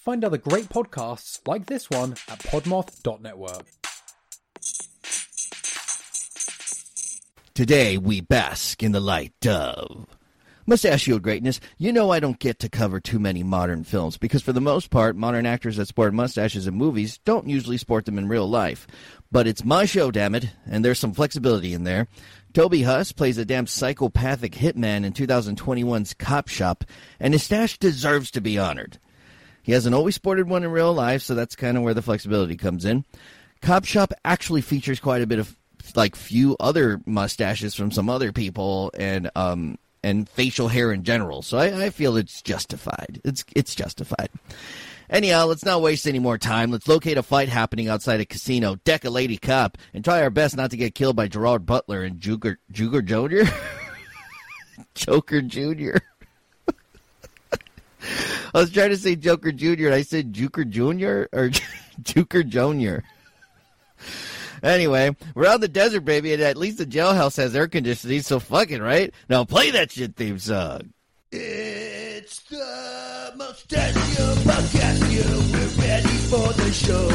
Find other great podcasts like this one at podmoth.network. Today we bask in the light of mustachioed greatness. You know I don't get to cover too many modern films because for the most part, modern actors that sport mustaches in movies don't usually sport them in real life. But it's my show, damn it, and there's some flexibility in there. Toby Huss plays a damn psychopathic hitman in 2021's Copshop, and his stash deserves to be honored. He hasn't always sported one in real life, so that's kind of where the flexibility comes in. Copshop actually features quite a bit of like few other mustaches from some other people and um and facial hair in general. So I, I feel it's justified. It's it's justified. Anyhow, let's not waste any more time. Let's locate a fight happening outside a casino, deck a lady cop, and try our best not to get killed by Gerard Butler and Juger Juger Jr. Joker Jr. I was trying to say Joker Jr. and I said Juker Jr. or Juker Jr. Anyway, we're out in the desert, baby, and at least the jailhouse has air conditioning, so fucking right. Now play that shit theme song. It's the Mustachio Podcast. You, we're ready for the show.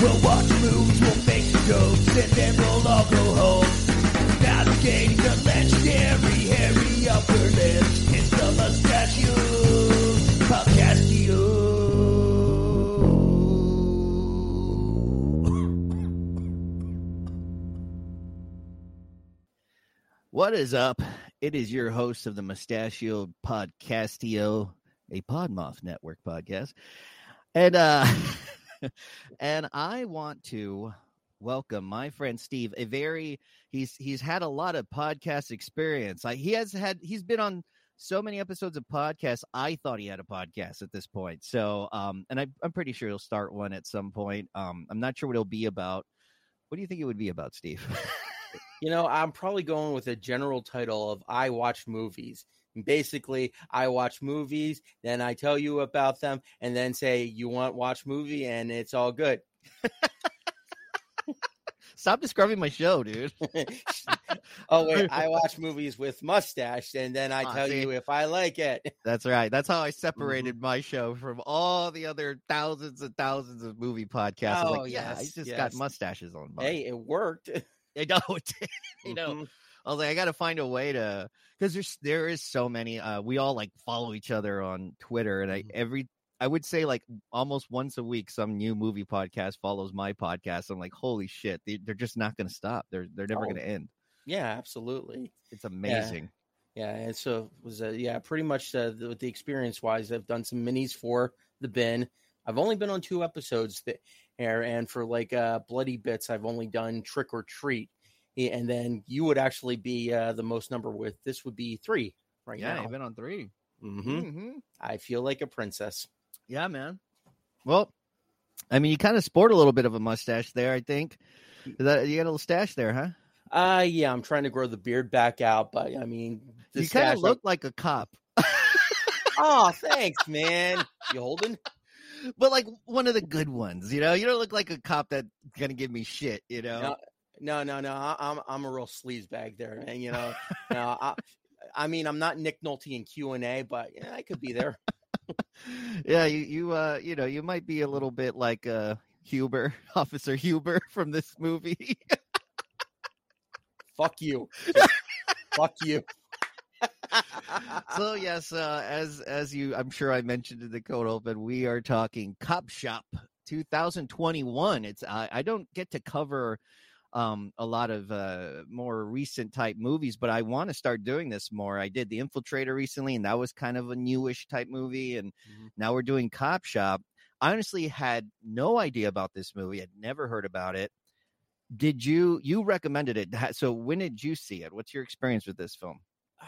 We'll watch movies, we'll make jokes, and then we'll all go home. Navigating the legendary hairy upper lips. It's the Mustachio What is up? It is your host of the Mustachio Podcastio, a Podmoth Network podcast. And uh and I want to welcome my friend Steve, a very he's he's had a lot of podcast experience. Like he has had he's been on so many episodes of podcasts. I thought he had a podcast at this point. So um and I I'm pretty sure he'll start one at some point. Um I'm not sure what it'll be about. What do you think it would be about, Steve? You know, I'm probably going with a general title of I watch movies. Basically, I watch movies, then I tell you about them, and then say you want watch movie, and it's all good. Stop describing my show, dude. oh wait, I watch movies with mustache, and then I Ah, tell see? you if I like it. That's right. That's how I separated my show from all the other thousands and thousands of movie podcasts. Oh, like, yeah, I yes, just got mustaches on. mine." Hey, it worked. I did, you know. Mhm. I was like, I got to find a way to because there's there is so many. Uh, we all like follow each other on Twitter, and I Mhm. every I would say like almost once a week, some new movie podcast follows my podcast. I'm like, holy shit, they, they're just not going to stop. They're they're never Oh. going to end. Yeah, absolutely. It's amazing. Yeah, and so was uh, yeah, pretty much uh, the, with the experience wise, I've done some minis for the bin. I've only been on two episodes and for like uh, bloody bits, I've only done trick or treat, and then you would actually be uh, the most number with this would be three right yeah, now. I've been on 3 mm-hmm. Mm-hmm. I feel like a princess. Yeah, man. Well, I mean, you kind of sport a little bit of a mustache there. I think that, you got a little stash there, huh? Uh yeah, I'm trying to grow the beard back out, but I mean, you kind of look like a cop, Oh, thanks, man. You holding? But like one of the good ones. You know, you don't look like a cop that's gonna give me shit. You know. No, no, no, no. I, I'm I'm a real sleaze bag there, man. you know, no, I, I mean, I'm not Nick Nolte in Q and A, but yeah, I could be there. yeah, you you uh you know you might be a little bit like uh Huber, Officer Huber from this movie. Fuck you. Fuck you. so yes, uh, as as you, I'm sure I mentioned in the code open, we are talking Copshop 2021. It's I, I don't get to cover um, a lot of uh, more recent type movies, but I want to start doing this more. I did The Infiltrator recently, and that was kind of a newish type movie, and Mhm. now we're doing Copshop. I honestly had no idea about this movie. I'd never heard about it. Did you you recommended it? So when did you see it? What's your experience with this film?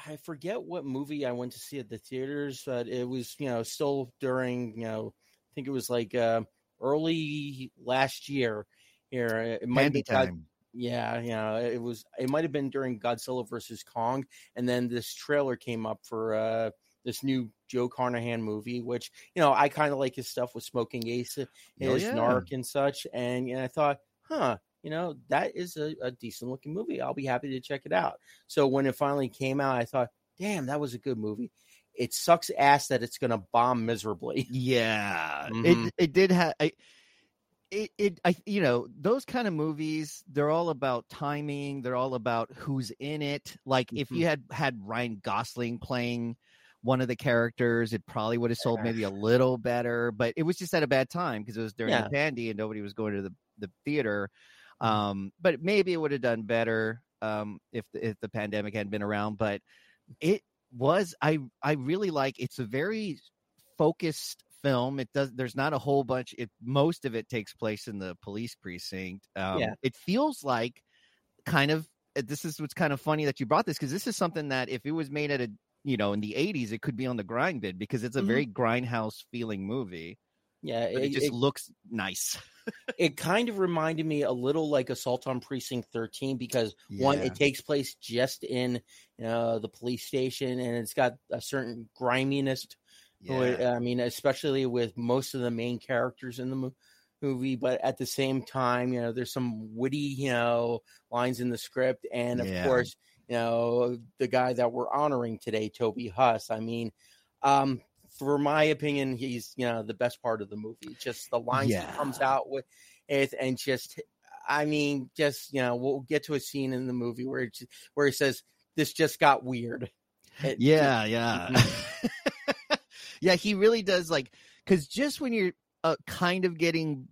I forget what movie I went to see at the theaters, but it was you know still during you know I think it was like uh, early last year. Here, it might Handy be God- time. Yeah, yeah, it was. It might have been during Godzilla versus Kong, and then this trailer came up for uh this new Joe Carnahan movie, which you know I kind of like his stuff with Smoking Ace, Oh, his yeah. Narc and such, and, and I thought, huh, you know that is a, a decent looking movie. I'll be happy to check it out. So when it finally came out, I thought, damn, that was a good movie. it sucks ass that it's going to bomb miserably. Yeah, Mhm. it it did have. It, it I you know those kind of movies they're all about timing they're all about who's in it like if Mhm. you had had Ryan Gosling playing one of the characters it probably would have sold maybe a little better but it was just at a bad time because it was during Yeah. the pandy and nobody was going to the, the theater Mm-hmm. Um but maybe it would have done better um if the, if the pandemic hadn't been around but it was i i really like it's a very focused film it does there's not a whole bunch it most of it takes place in the police precinct um Yeah. it feels like kind of uh, this is what's kind of funny that you brought this because this is something that if it was made at a you know in the 80s it could be on the grind bid because it's a Mhm. very grindhouse feeling movie Yeah, it, it, just it, looks nice it kind of reminded me a little like Assault on Precinct 13 because one, it takes place just in uh, the police station and it's got a certain griminess it. I mean, especially with most of the main characters in the mo- movie, but at the same time, you know, there's some witty, you know, lines in the script, and of Yeah. course, you know, the guy that we're honoring today, Toby Huss. I mean, um, for my opinion, he's you know the best part of the movie. Just the lines he comes out with, it, and just, I mean, just you know, we'll get to a scene in the movie where it, where he says, "This just got weird." It- Yeah, yeah. yeah, he really does like cuz just when you're uh, kind of getting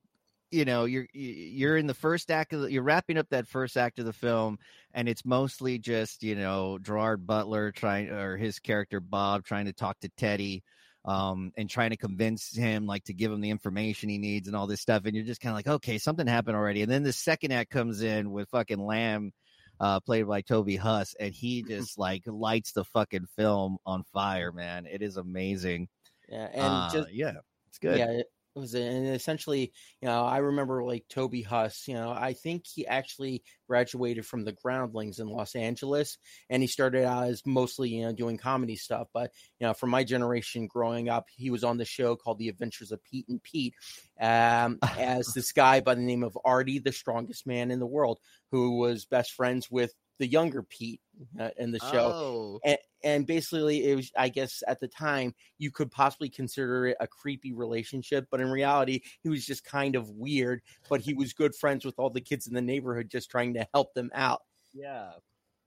you know, you're you're in the first act of the, you're wrapping up that first act of the film and it's mostly just, you know, Gerard Butler trying or his character Bob trying to talk to Teddy um and trying to convince him like to give him the information he needs and all this stuff and you're just kind of like, okay, something happened already. And then the second act comes in with fucking Lamb uh, played by Toby Huss, and he just like lights the fucking film on fire, man. It is amazing. yeah, and Uh, just yeah, it's good. Yeah, it and essentially, you know, I remember like Toby Huss. You know, I think he actually graduated from the Groundlings in Los Angeles, and he started out as mostly you know doing comedy stuff. But you know, for my generation growing up, he was on the show called The Adventures of Pete and Pete, um, as this guy by the name of Artie, the strongest man in the world, who was best friends with the younger Pete uh, in the show Oh, and, and basically it was i guess at the time you could possibly consider it a creepy relationship but in reality he was just kind of weird but he was good friends with all the kids in the neighborhood just trying to help them out yeah.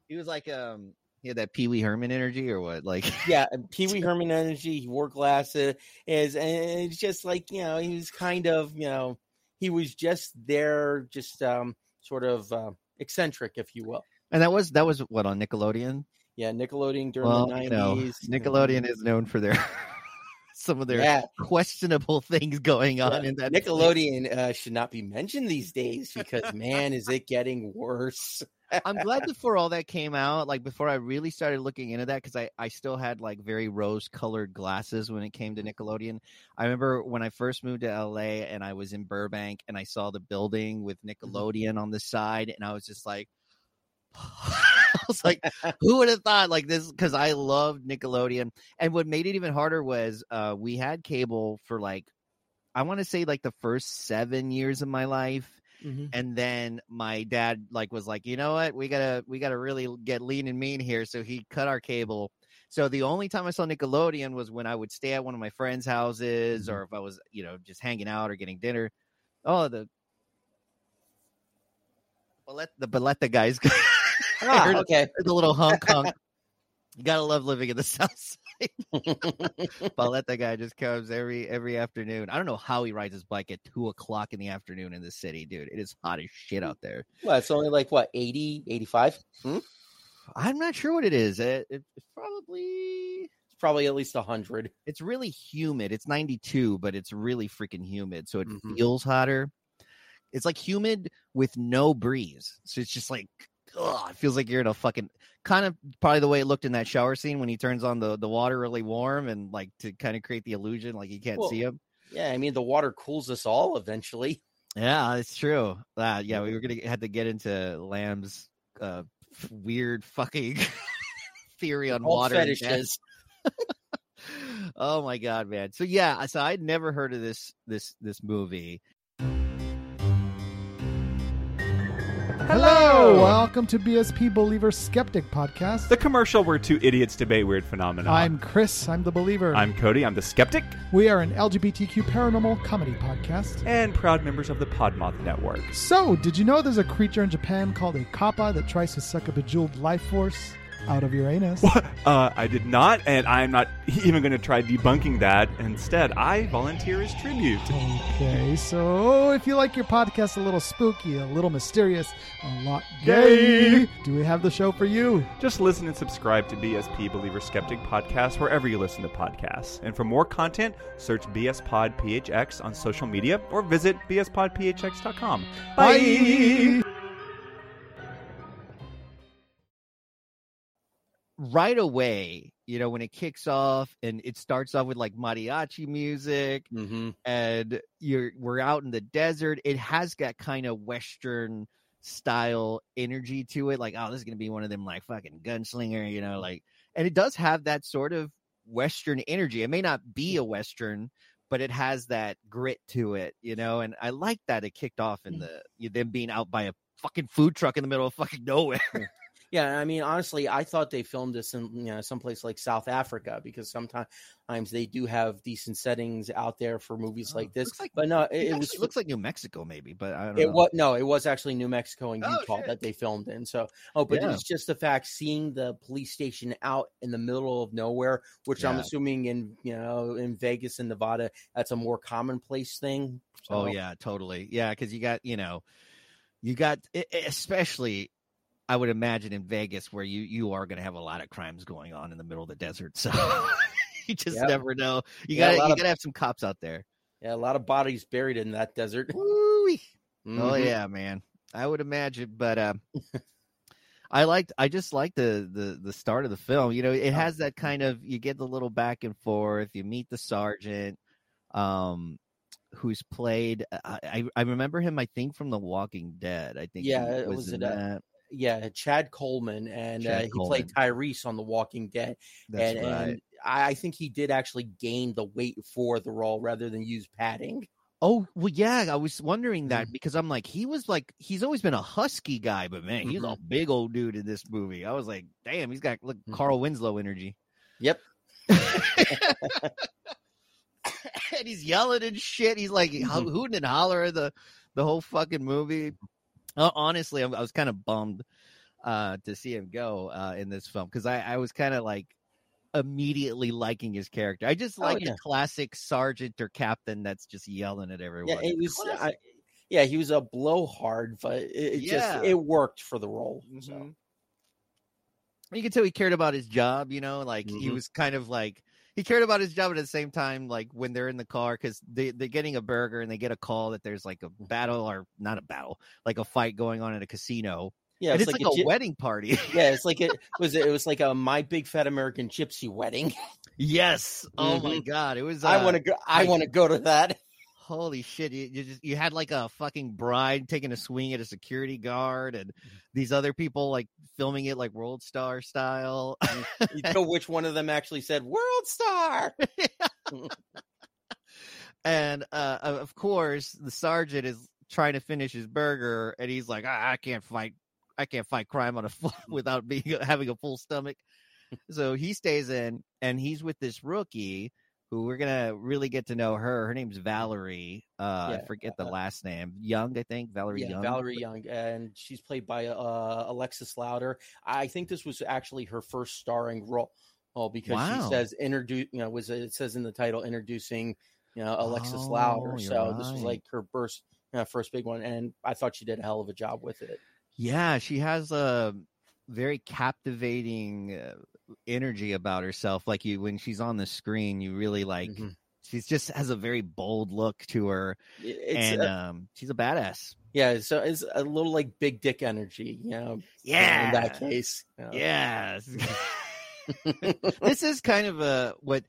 He was like um he had that Pee Wee Herman energy or what? Like yeah pee-wee herman energy he wore glasses is and it's just like you know he was kind of you know he was just there just um sort of uh, eccentric if you will and that was that was what on Nickelodeon? yeah nickelodeon during Well, the 90s you know, Nickelodeon is known for their some of their yeah questionable things going on Yeah, in that Nickelodeon uh, should not be mentioned these days because man, is it getting worse? I'm glad before all that came out, like before I really started looking into that, because I, I still had like very rose colored glasses when it came to Nickelodeon. I remember when I first moved to LA and I was in Burbank and I saw the building with Nickelodeon on the side, and I was just like, I was like, who would have thought like this? Because I loved Nickelodeon. And what made it even harder was uh, we had cable for like, I want to say like the first seven years of my life and then my dad like was like you know what we gotta we gotta really get lean and mean here so he cut our cable so the only time i saw nickelodeon was when i would stay at one of my friends houses or if i was you know just hanging out or getting dinner oh the but let the but let the guys go Ah, okay. the little honk honk you gotta love living in the south side but let that guy just comes every every afternoon i don't know how he rides his bike at two o'clock in the afternoon in the city dude it is hot as shit out there well, it's only like what 80, 85? I'm not sure what it is. It, it, it's probably It's probably at least hundred. it's really humid. It's 92, but it's really freaking humid, so it Mhm. feels hotter. It's like humid with no breeze, so it's just like ugh, it feels like you're in a fucking kind of probably the way it looked in that shower scene when he turns on the the water really warm and like to kind of create the illusion like you can't Well, see him. Yeah, I mean the water cools us all eventually. Yeah, it's true. Uh, yeah, we were gonna had to get into Lamb's uh, weird fucking theory on water fetishes. oh my god, man! So yeah, so I'd never heard of this this this movie. Hello! Welcome to BSP Believer Skeptic Podcast. The commercial where two idiots debate weird phenomena. I'm Chris, I'm the believer. I'm Cody, I'm the skeptic, we are an LGBTQ paranormal comedy podcast. and proud members of the Podmoth Network. So, did you know there's a creature in Japan called a kappa that tries to suck a bejeweled life force out of your anus? Uh, I did not, and I'm not even going to try debunking that. Instead, I volunteer as tribute. Okay, so if you like your podcast a little spooky, a little mysterious, a lot gay, do we have the show for you? Just listen and subscribe to BSP Believer Skeptic Podcast wherever you listen to podcasts. And for more content, search BS Pod PHX on social media or visit bspodphx.com. Bye. Right away, you know, when it kicks off and it starts off with like mariachi music Mm-hmm. and you're we're out in the desert, it has that kind of western style energy to it. Like, oh, this is gonna be one of them like fucking gunslinger, you know, like and it does have that sort of western energy. It may not be a western, but it has that grit to it, you know, and I like that it kicked off in the them being out by a fucking food truck in the middle of fucking nowhere. Yeah, I mean, honestly, I thought they filmed this in you know someplace like South Africa because sometimes they do have decent settings out there for movies oh, like this. Oh, like- but no, it, It, it was looks like New Mexico, maybe, but I don't it know. was no, it was actually New Mexico and Oh, Utah that they filmed in. So, oh, but Yeah. it's just the fact seeing the police station out in the middle of nowhere, which I'm assuming in you know in Vegas and Nevada, that's a more commonplace thing. Oh yeah, totally. Yeah, because you got you know, you got especially. I would imagine in Vegas where you you are going to have a lot of crimes going on in the middle of the desert. So you just Yep. never know. You Yeah, got to you got to have some cops out there. yeah, a lot of bodies buried in that desert. Oh Mhm. yeah, man. I would imagine, but uh, I liked. I just like the the the start of the film. You know, it has that kind of. You get the little back and forth. You meet the sergeant, um, who's played. I I, remember him. I think from The Walking Dead. I think. he Yeah, it was, was in it, uh, that. Yeah, Chad Coleman, and uh, Chad he played Tyreese on The Walking Dead. That's and, right. and I think he did actually gain the weight for the role rather than use padding. Oh well, yeah. I was wondering that Mm-hmm. because I'm like, he was like, he's always been a husky guy, but man, he's a Mm-hmm. big old dude in this movie. I was like, damn, he's got look Carl Winslow energy. Yep. and he's yelling and shit. He's like Mhm. hooting and hollering the the whole fucking movie. Uh, honestly, I'm, I was kind of bummed uh, to see him go uh, in this film because I, I was kind of like immediately liking his character. I just Oh, like yeah. a classic sergeant or captain that's just yelling at everyone. Yeah, it was. I, yeah, he was a blowhard, but it, it Yeah. just it worked for the role. So. Mhm. you could tell he cared about his job you know like he Mhm. was kind of like he cared about his job at the same time like when they're in the car because they, they're getting a burger and they get a call that there's like a battle or not a battle like a fight going on at a casino Yeah, and it's, like, a, gy- wedding party Yeah, it's like it was. It was like a my big fat American gypsy wedding. yes oh my Mhm. god it was I uh, want to go. I want to go to that. Holy shit you, you just you had like a fucking bride taking a swing at a security guard and these other people like filming it like world star style. You know which one of them actually said "World Star." and uh, of course the sergeant is trying to finish his burger and he's like i, I can't fight i can't fight crime on a full, without being having a full stomach. So he stays in and he's with this rookie who we're gonna really get to know her her name's valerie uh Yeah, i forget the last name young i think valerie Yeah, young Valerie Young, and she's played by uh, Alexis Louder. I think this was actually her first starring role. Oh, because Wow. she says introduce, you know, was it says in the title introducing, you know, Alexis Oh, Louder. So this was like her first, uh, first big one, and I thought she did a hell of a job with it. Yeah, she has a very captivating uh, energy about herself. Like you, when she's on the screen, you really like. Mhm. She's just has a very bold look to her, It's and uh, um, she's a badass. yeah, so it's a little like big dick energy, you know. Yeah, in that case, you know. Yes. this is kind of a what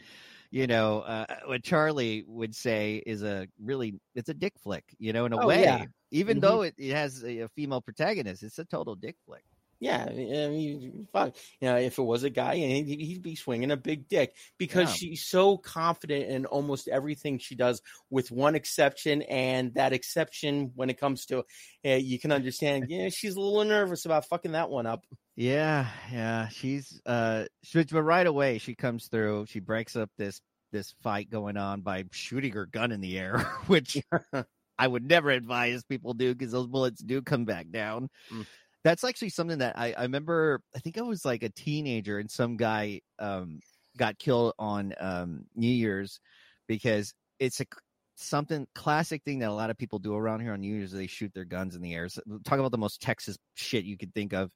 you know uh, what Charlie would say is a really it's a dick flick. You know, in a Oh, way, yeah. even Mhm. though it, it has a, a female protagonist, it's a total dick flick. Yeah, I mean, fuck. You know, if it was a guy, and he'd, be swinging a big dick because Yeah. she's so confident in almost everything she does, with one exception, and that exception, when it comes to, uh, you can understand. Yeah, she's a little nervous about fucking that one up. Yeah, yeah. She's uh she, but right away she comes through, she breaks up this this fight going on by shooting her gun in the air, which I would never advise people do because those bullets do come back down. Mm. That's actually something that I, I remember I think I was like a teenager and some guy um got killed on um New Year's because it's a something classic thing that a lot of people do around here on New Year's. They shoot their guns in the air. So, talk about the most Texas shit you could think of.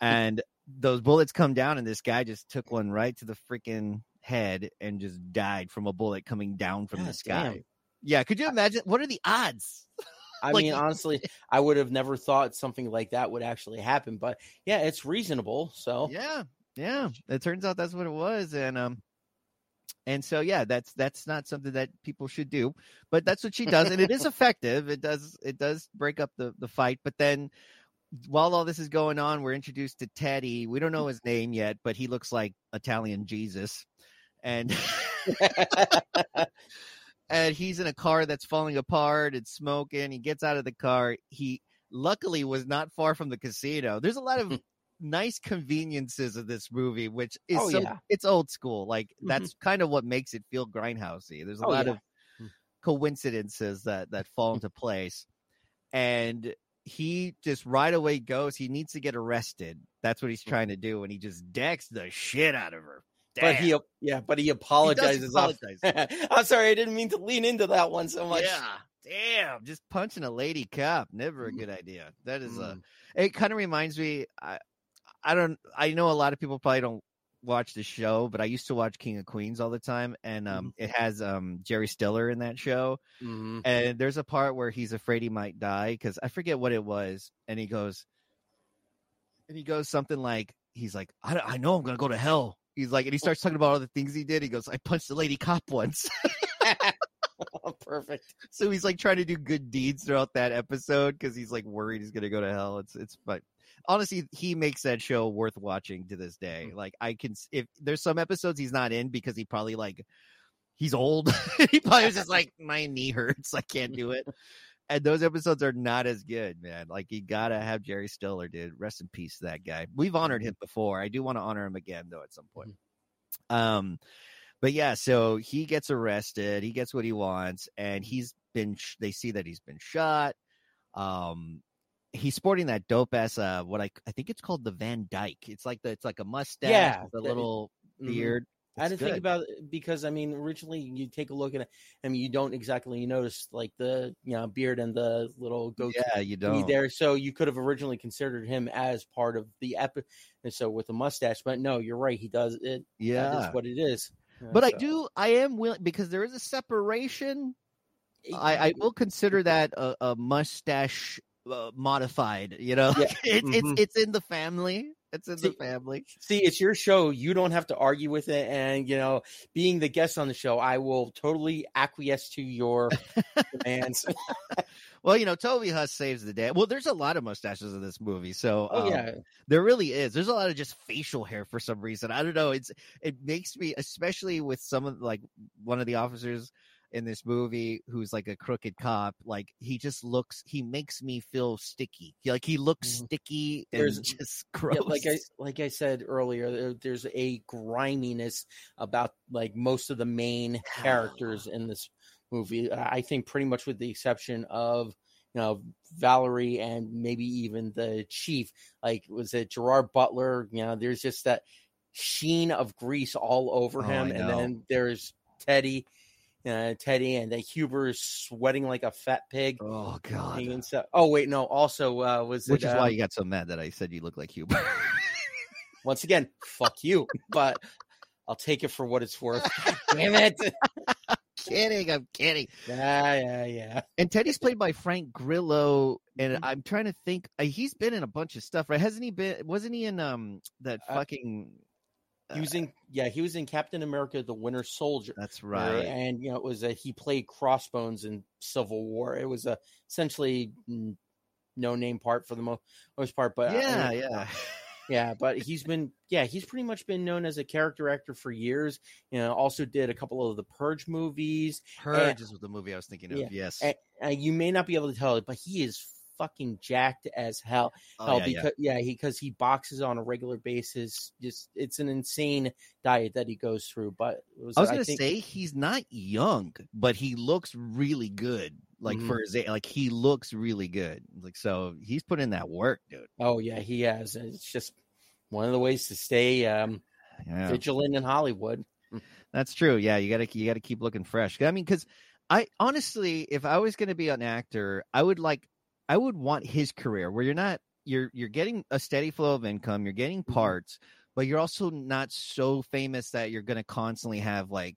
And those bullets come down, and this guy just took one right to the freaking head and just died from a bullet coming down from the sky. damn. Yeah, could you imagine? What are the odds? I Like- mean, honestly, I would have never thought something like that would actually happen, but yeah, it's reasonable. So Yeah, yeah. It turns out that's what it was, and um, and so yeah, that's that's not something that people should do, but that's what she does, and it is effective. It does it does break up the the fight, but then while all this is going on, we're introduced to Teddy. We don't know his name yet, but he looks like Italian Jesus, and and he's in a car that's falling apart. and smoking. He gets out of the car. He luckily was not far from the casino. There's a lot of nice conveniences of this movie, which is Oh, so yeah. it's old school. Like Mhm. that's kind of what makes it feel grindhousey. There's a Oh, lot yeah. of Mm. coincidences that that fall into place, and he just right away goes. He needs to get arrested. That's what he's Mm. trying to do, and he just decks the shit out of her. But he, yeah, but he He apologizes. apologize. I'm sorry, I didn't mean to lean into that one so much. Yeah, damn, just punching a lady cop, never a good idea. That is a. Mm. It kind of reminds me. I, I don't. I know a lot of people probably don't watch the show, but I used to watch King of Queens all the time, and um, it has um Jerry Stiller in that show, Mhm. and there's a part where he's afraid he might die because I forget what it was, and he goes, and he goes something like, he's like, I, I know I'm gonna go to hell. He's like, and he starts talking about all the things he did. He goes, I punched a lady cop once. Oh, perfect. so he's like trying to do good deeds throughout that episode because he's like worried he's gonna go to hell. It's it's but honestly, he makes that show worth watching to this day. Mm. Like I can if there's some episodes he's not in because he probably like he's old. he probably was just like my knee hurts, I can't do it. And those episodes are not as good, man. Like you gotta have Jerry Stiller, dude. Rest in peace that guy. We've honored him before. I do want to honor him again though at some point. Um, but yeah, so he gets arrested. He gets what he wants, and he's been. sh- They see that he's been shot. Um, he's sporting that dope ass. Uh, what I I think it's called the Van Dyke. It's like the it's like a mustache, Yeah, with a that- little Mhm. beard. I It's didn't think about it because I mean, originally you take a look at it. I mean, you don't exactly you notice like the you know beard and the little goatee Yeah, you don't. there, so you could have originally considered him as part of the epi. And so with the mustache, but no, you're right. He does it. Yeah, is what it is. Uh, but I do. I am willing because there is a separation. I, I will consider that a, a mustache uh, modified. You know, Yeah. it's Mhm. it's it's in the family. It's in the family. See, it's your show. You don't have to argue with it. And, you know, being the guest on the show, I will totally acquiesce to your demands. Well, you know, Toby Huss saves the day. Well, there's a lot of mustaches in this movie, so Oh, um, yeah. there really is. There's a lot of just facial hair for some reason. I don't know. It's it makes me, especially with some of like one of the officers in this movie who's like a crooked cop. Like he just looks. He makes me feel sticky. He, like he looks Mhm. sticky There's- and just gross. Yeah, like I like I said earlier, there, there's a griminess about like most of the main characters in this movie. I I think pretty much with the exception of you know Valerie and maybe even the chief. Like was it Gerard Butler? You know, there's just that sheen of grease all over Oh, him, and then there's Teddy. Uh, Teddy and Huber is sweating like a fat pig. oh god. And so, oh wait, no. Also, uh, was Which it, is um, why you got so mad that I said you look like Huber. once again, fuck you. But I'll take it for what it's worth. Damn it. kidding. I'm kidding. Yeah, yeah, yeah. And Teddy's played by Frank Grillo, and Mhm. I'm trying to think. Uh, he's been in a bunch of stuff, right? Hasn't he been? Wasn't he in um that Uh, fucking? He was in yeah, he was in Captain America the Winter Soldier. That's uh, right. And you know, it was a he played Crossbones in Civil War. It was a essentially no name part for the mo- most part. But I yeah, mean, yeah. yeah, but he's been yeah he's pretty much been known as a character actor for years. You know, also did a couple of the Purge movies. Purge is the movie I was thinking of. Yeah. Yes. And, and you may not be able to tell it, but he is fucking jacked as hell. Oh, hell yeah, yeah. because yeah, he because he boxes on a regular basis. Just it's an insane diet that he goes through. But was, I was gonna think- say he's not young, but he looks really good. Like Mhm. for his like he looks really good. Like so, he's put in that work, dude. oh yeah, he has. And It's just one of the ways to stay um, Yeah, vigilant in Hollywood. that's true. Yeah, you gotta you gotta keep looking fresh. I mean, because I honestly, if I was gonna be an actor, I would like, I would want his career where you're not you're you're getting a steady flow of income, you're getting Mhm. parts, but you're also not so famous that you're gonna constantly have like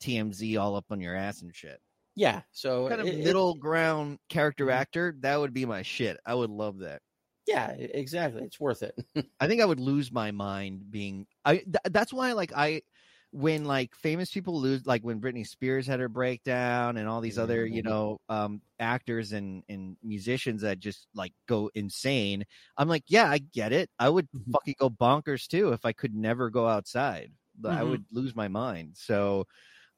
TMZ all up on your ass and shit. Yeah, so kind of it- it- middle ground character Mhm. actor, that would be my shit. I would love that. yeah, exactly. It's worth it. I think I would lose my mind being I th- that's why like I when like famous people lose like when Britney Spears had her breakdown and all these other, you Mhm. know, um actors and and musicians that just like go insane. I'm like, yeah, I get it. I would Mhm. fucking go bonkers too if I could never go outside. But I would lose my mind. So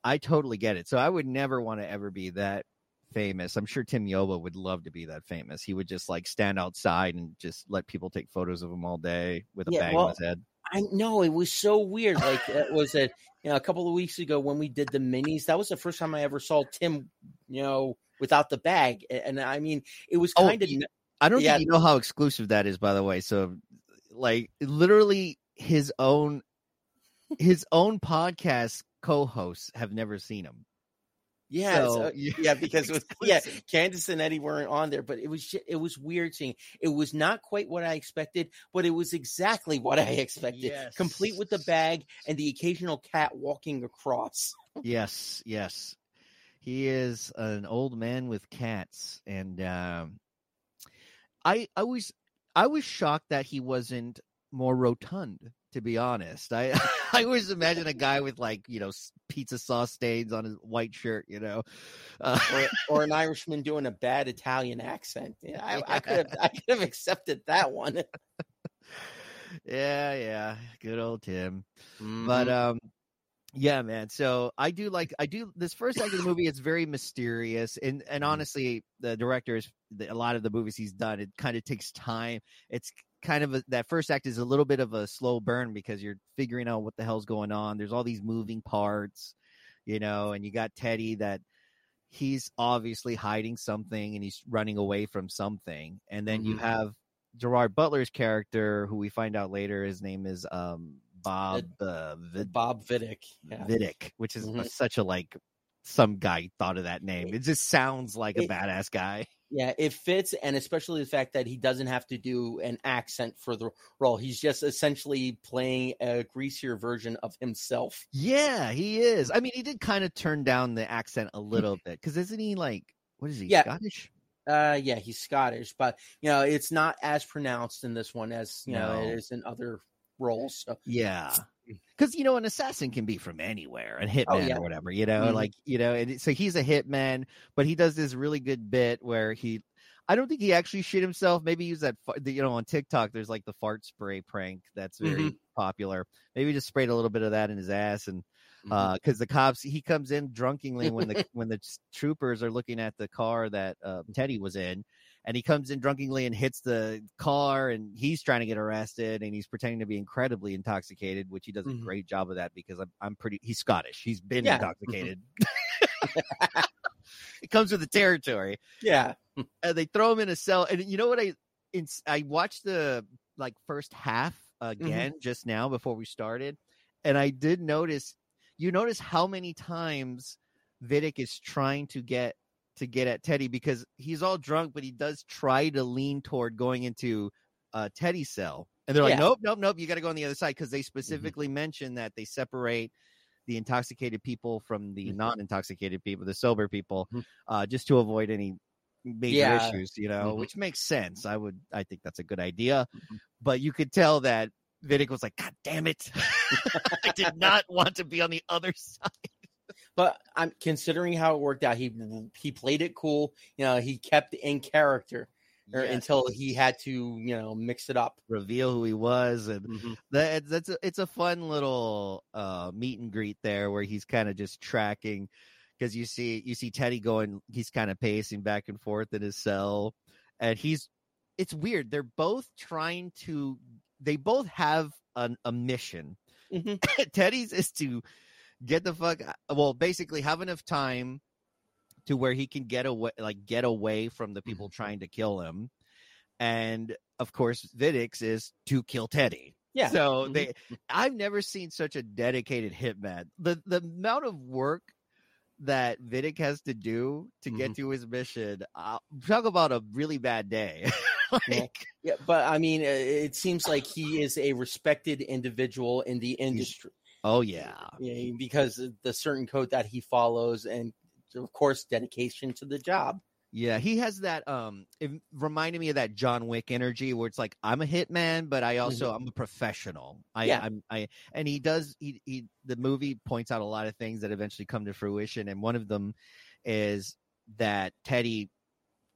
I totally get it. So I would never want to ever be that famous. I'm sure Tim Yoba would love to be that famous. He would just like stand outside and just let people take photos of him all day with a Yeah, bag well, on his head. I know it was so weird. Like uh, it was a you know a couple of weeks ago when we did the minis. That was the first time I ever saw Tim, you know, without the bag. And, I mean, it was Oh, kind of I don't yeah. think you know how exclusive that is, by the way. So, like, literally, his own his own podcast co-hosts have never seen him. Yeah, So, so- yeah, because it was yeah. Candace and Eddie weren't on there, but it was it was weird seeing. It was not quite what I expected, but it was exactly what I expected. Complete with the bag and the occasional cat walking across. Yes, yes. He is an old man with cats, and um, I I was I was shocked that he wasn't more rotund. To be honest, I I always imagine a guy with like you know pizza sauce stains on his white shirt, you know. Uh, or, or an Irishman doing a bad Italian accent. Yeah, I, I could have I could have accepted that one. yeah, yeah, good old Tim. Mm-hmm. But um yeah, man. So I do like I do this first act of the movie. It's very mysterious, and and Mhm. honestly, the director is the, a lot of the movies he's done. It kind of takes time. It's kind of a, that first act is a little bit of a slow burn because you're figuring out what the hell's going on. There's all these moving parts, you know, and you got Teddy that he's obviously hiding something and he's running away from something, and then you Mhm. have Gerard Butler's character, who we find out later, his name is um Bob uh, Vid- Bob Viddick. Yeah. Viddick, which is Mhm. such a like some guy thought of that name. It just sounds like a badass guy. Yeah, it fits, and especially the fact that he doesn't have to do an accent for the role. He's just essentially playing a greasier version of himself. Yeah, he is. I mean, he did kind of turn down the accent a little bit because isn't he like what is he Yeah. Scottish? Uh, yeah, he's Scottish, but you know it's not as pronounced in this one as you know it is in other roles. So Yeah. Because you know, an assassin can be from anywhere, a hitman Oh, yeah. or whatever. You know, Mhm. like you know, and so he's a hitman, but he does this really good bit where he. I don't think he actually shit himself. Maybe he used that, you know, on TikTok, there's like the fart spray prank that's very Mm-hmm. popular. Maybe he just sprayed a little bit of that in his ass, and Mhm. uh, because the cops, he comes in drunkenly when the when the troopers are looking at the car that uh, Teddy was in, and he comes in drunkenly and hits the car, and he's trying to get arrested, and he's pretending to be incredibly intoxicated, which he does a Mhm. great job of that because I'm I'm pretty. He's Scottish. He's been Yeah. intoxicated. it comes with the territory yeah, and they throw him in a cell. And you know what? I in, I watched the like first half Mm-hmm. again just now before we started, and I did notice. You notice how many times Viddick is trying to get to get at Teddy because he's all drunk, but he does try to lean toward going into uh, Teddy's cell, and they're like, Yeah. Mm-hmm. "Nope, nope, nope, you got to go on the other side," because they specifically mention that they separate the intoxicated people from the Mhm. non-intoxicated people, the sober people, Mhm. uh, just to avoid any major Yeah. issues, you know, Mhm. which makes sense. I would, I think that's a good idea. Mhm. But you could tell that Viddick was like, God damn it. I did not want to be on the other side. But I'm considering how it worked out. He he played it cool. You know, he kept in character. Yes. until he had to, you know, mix it up. reveal who he was and Mhm. that that's a, it's a fun little uh meet and greet there where he's kind of just tracking because you see you see Teddy going he's kind of pacing back and forth in his cell and he's it's weird they're both trying to they both have an, a mission Mhm. Teddy's is to get the fuck well basically have enough time to where he can get away like get away from the people trying to kill him. And of course Viddick's is to kill Teddy. Yeah. so Mhm. they I've never seen such a dedicated hitman. The the amount of work that Viddick has to do to get to his mission uh, talk about a really bad day. Like Yeah, but I mean, uh, it seems like he is a respected individual in the industry. Oh yeah Yeah, because the certain code that he follows, and of course, dedication to the job. Yeah, he has that. Um, it reminded me of that John Wick energy, where it's like I'm a hitman, but I also I'm a professional. I, Yeah. I'm I, and he does. He he. The movie points out a lot of things that eventually come to fruition, and one of them is that Teddy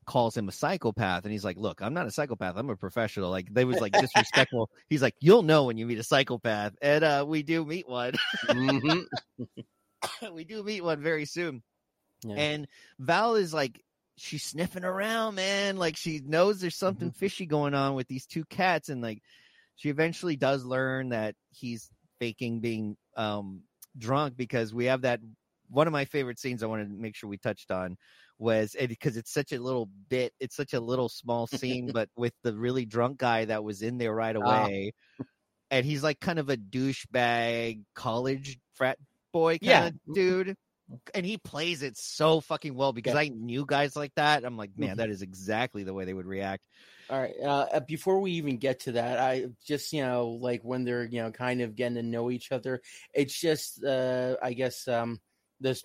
calls him a psychopath, and he's like, "Look, I'm not a psychopath. I'm a professional." Like they was like disrespectful. he's like, "You'll know when you meet a psychopath," and uh, we do meet one. Mhm. we do meet one very soon. Yeah. And Val is like, she's sniffing around, man. Like she knows there's something Mm-hmm. fishy going on with these two cats, and like she eventually does learn that he's faking being um drunk because we have that one of my favorite scenes I wanted to make sure we touched on was because it's such a little bit, it's such a little small scene, but with the really drunk guy that was in there right Ah. away. And he's like kind of a douchebag college frat boy kind Yeah. of dude and he plays it so fucking well because Yeah. I knew guys like that. I'm like, man, Mhm. that is exactly the way they would react. All right. Uh, uh, before we even get to that, I just you know like when they're you know kind of getting to know each other, it's just uh, I guess um this.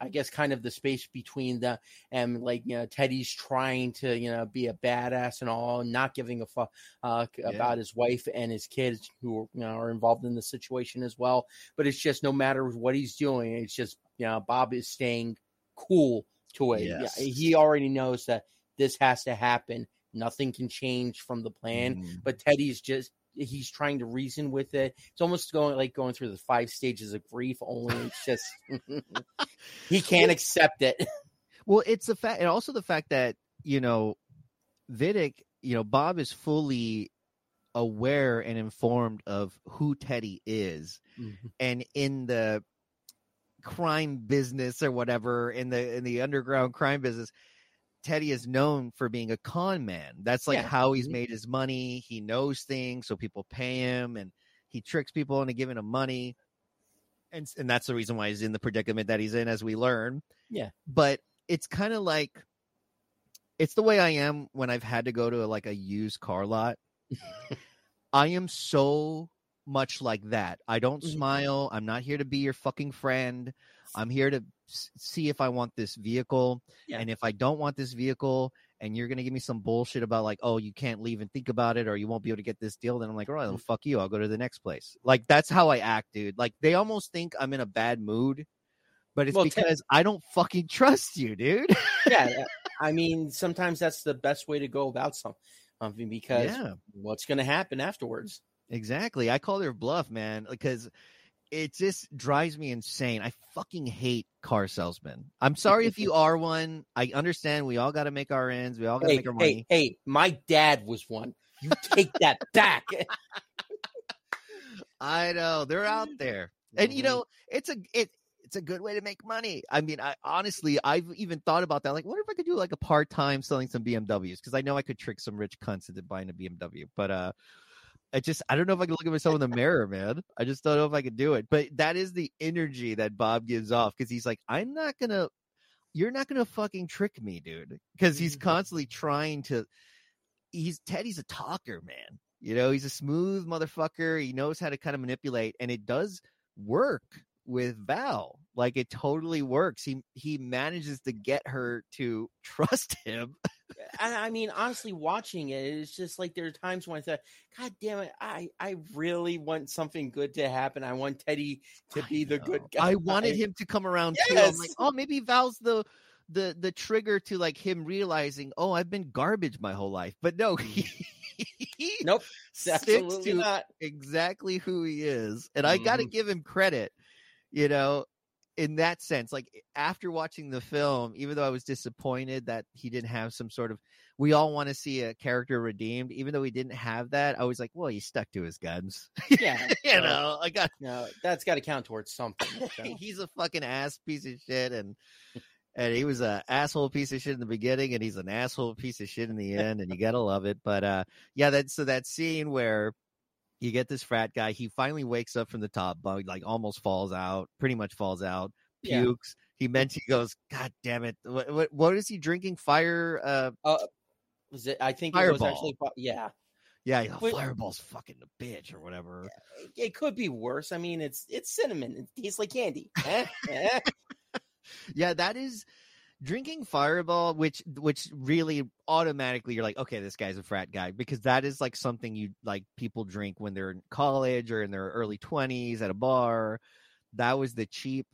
I guess kind of the space between the and like you know Teddy's trying to you know be a badass and all, not giving a fuck uh, Yeah. about his wife and his kids who you know are involved in the situation as well. But it's just no matter what he's doing, it's just you know Bob is staying cool to it. Yeah, Yes. he already knows that this has to happen. Nothing can change from the plan. Mm. But Teddy's just he's trying to reason with it. It's almost going like going through the five stages of grief. Only it's just he can't accept it. Well, it's the fact, and also the fact that you know, Viddick, you know, Bob is fully aware and informed of who Teddy is, mm-hmm. and in the crime business or whatever, in the in the underground crime business, Teddy is known for being a con man. That's like Yeah. how he's Mhm. made his money. He knows things, so people pay him, and he tricks people into giving him money. And and that's the reason why he's in the predicament that he's in, as we learn. Yeah. But it's kind of like it's the way I am when I've had to go to like a used car lot. I am so much like that. I don't Mhm. smile. I'm not here to be your fucking friend. I'm here to s- see if I want this vehicle. Yeah. And if I don't want this vehicle and you're going to give me some bullshit about like, oh, you can't leave and think about it or you won't be able to get this deal, then I'm like, all right, well, mm-hmm. fuck you. I'll go to the next place. Like, that's how I act, dude. Like, they almost think I'm in a bad mood, but it's Well, because I don't fucking trust you, dude. yeah, I mean sometimes that's the best way to go about something um, because yeah. what's going to happen afterwards? Exactly. I call their bluff, man, because it just drives me insane. I fucking hate car salesmen. I'm sorry if you are one. I understand we all got to make our ends. We all got to Hey, make our money. hey! My dad was one. You take that back. I know they're out there, and you Mhm. know it's a it it's a good way to make money. I mean, I honestly I've even thought about that. Like, what if I could do like a part time selling some BMWs? Because I know I could trick some rich cunts into buying a BMW. But uh, I just I don't know if I can look at myself in the mirror, man. I just don't know if I could do it. But that is the energy that Bob gives off because he's like, I'm not gonna. You're not gonna fucking trick me, dude. Because he's Mhm. constantly trying to. He's Teddy's a talker, man. You know, he's a smooth motherfucker. He knows how to kind of manipulate, and it does work with Val. Like it totally works. He he manages to get her to trust him. And I mean, honestly, watching it, it's just like there are times when I thought, God damn it, I, I really want something good to happen. I want Teddy to be the good guy. I wanted him to come around too. I'm like, oh, maybe Val's the the the trigger to like him realizing, oh, I've been garbage my whole life. But no, he, Nope, sticks to not. exactly who he is. And I got to Mhm. give him credit, you know, in that sense. Like after watching the film, even though I was disappointed that he didn't have some sort of, we all want to see a character redeemed, even though he didn't have that, I was like, well, he stuck to his guns. Yeah, you so, know, I got, no, that's got to count towards something. so. he's a fucking ass piece of shit. And, and he was a asshole piece of shit in the beginning, and he's an asshole piece of shit in the end, and you gotta love it. But uh, yeah, that so that scene where you get this frat guy, he finally wakes up from the top bunk, like almost falls out, pretty much falls out, Yeah. pukes. He meant he goes, God damn it! What, what what is he drinking? Fire? Uh, Uh, was it? I think it was Fireball. actually. Yeah, yeah, yeah Wait. Fireball's fucking a bitch or whatever. it could be worse. I mean, it's it's cinnamon. It tastes like candy. Eh? Eh? Yeah, that is drinking Fireball, which which really automatically you're like, okay, this guy's a frat guy because that is like something you like people drink when they're in college or in their early twenties at a bar. That was the cheap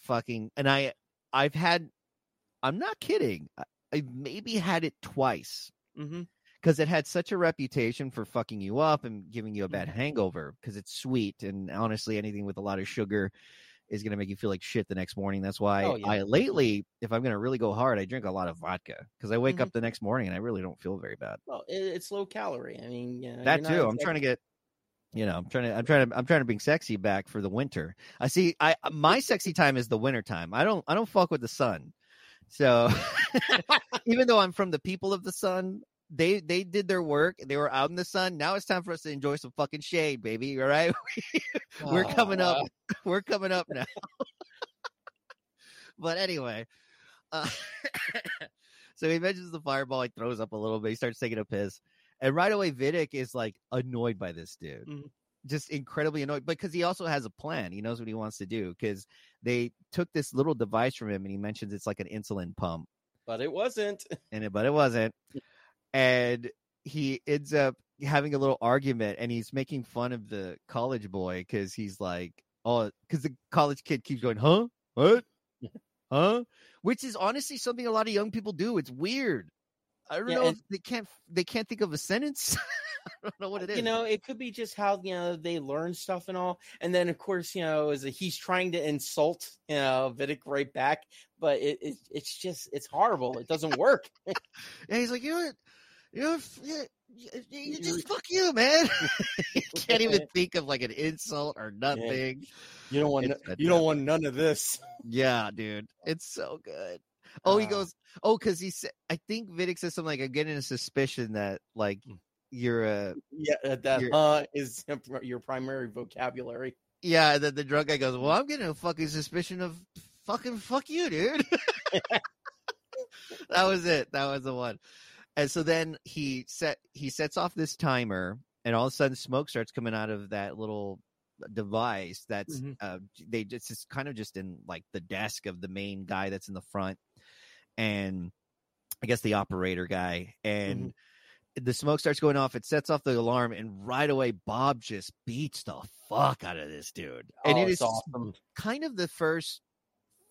fucking, and I I've had, I'm not kidding, I, I maybe had it twice Mhm. because it had such a reputation for fucking you up and giving you a bad hangover because it's sweet and honestly anything with a lot of sugar is going to make you feel like shit the next morning that's why Oh, yeah. i lately if i'm going to really go hard i drink a lot of vodka because i wake Mhm. up the next morning and i really don't feel very bad Well, it, it's low calorie. I mean, you know, that too not i'm trying to get you know i'm trying to i'm trying to i'm trying to bring sexy back for the winter i see i my sexy time is the winter time i don't i don't fuck with the sun so even though i'm from the people of the sun they they did their work they were out in the sun now it's time for us to enjoy some fucking shade baby all right we're coming up we're coming up now but anyway uh, so he mentions the fireball he throws up a little bit he starts taking a piss and right away Viddick is like annoyed by this dude Mhm. just incredibly annoyed But because he also has a plan he knows what he wants to do because they took this little device from him and he mentions it's like an insulin pump but it wasn't. And it, but it wasn't. And he ends up having a little argument and he's making fun of the college boy because he's like, oh, because the college kid keeps going, huh? What? huh? Which is honestly something a lot of young people do. It's weird. I don't Yeah, know and- if they can't they can't think of a sentence. I don't know what uh, it is. You know, it could be just how you know they learn stuff and all, and then of course you know is he's trying to insult you know Viddick right back, but it, it it's just it's horrible. It doesn't work. and he's like, you know what? You know, f- you, just fuck you, man. you can't even think of like an insult or nothing. You don't want It's you don't want none of this. Yeah, dude, it's so good. Oh, he Uh, goes, oh, because he said, I think Viddick says something like, I'm getting a suspicion that like you're a, Yeah, that uh is your primary vocabulary. yeah. Then the drunk guy goes, well, I'm getting a fucking suspicion of fucking fuck you, dude. that was it. That was the one. And so then he set he sets off this timer, and all of a sudden smoke starts coming out of that little device that's Mhm. uh they just it's kind of just in like the desk of the main guy that's in the front and i guess the operator guy. And the smoke starts going off. It sets off the alarm and right away bob just beats the fuck out of this dude. And Oh, it's awesome. kind of the first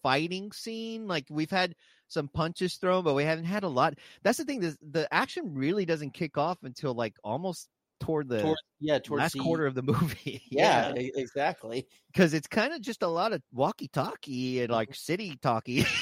fighting scene. Like we've had some punches thrown but we haven't had a lot. That's the thing the, the action really doesn't kick off until like almost toward the Toward, yeah, towards last the, quarter of the movie Yeah, e- exactly. because it's kind of just a lot of walkie-talkie and like city talkie.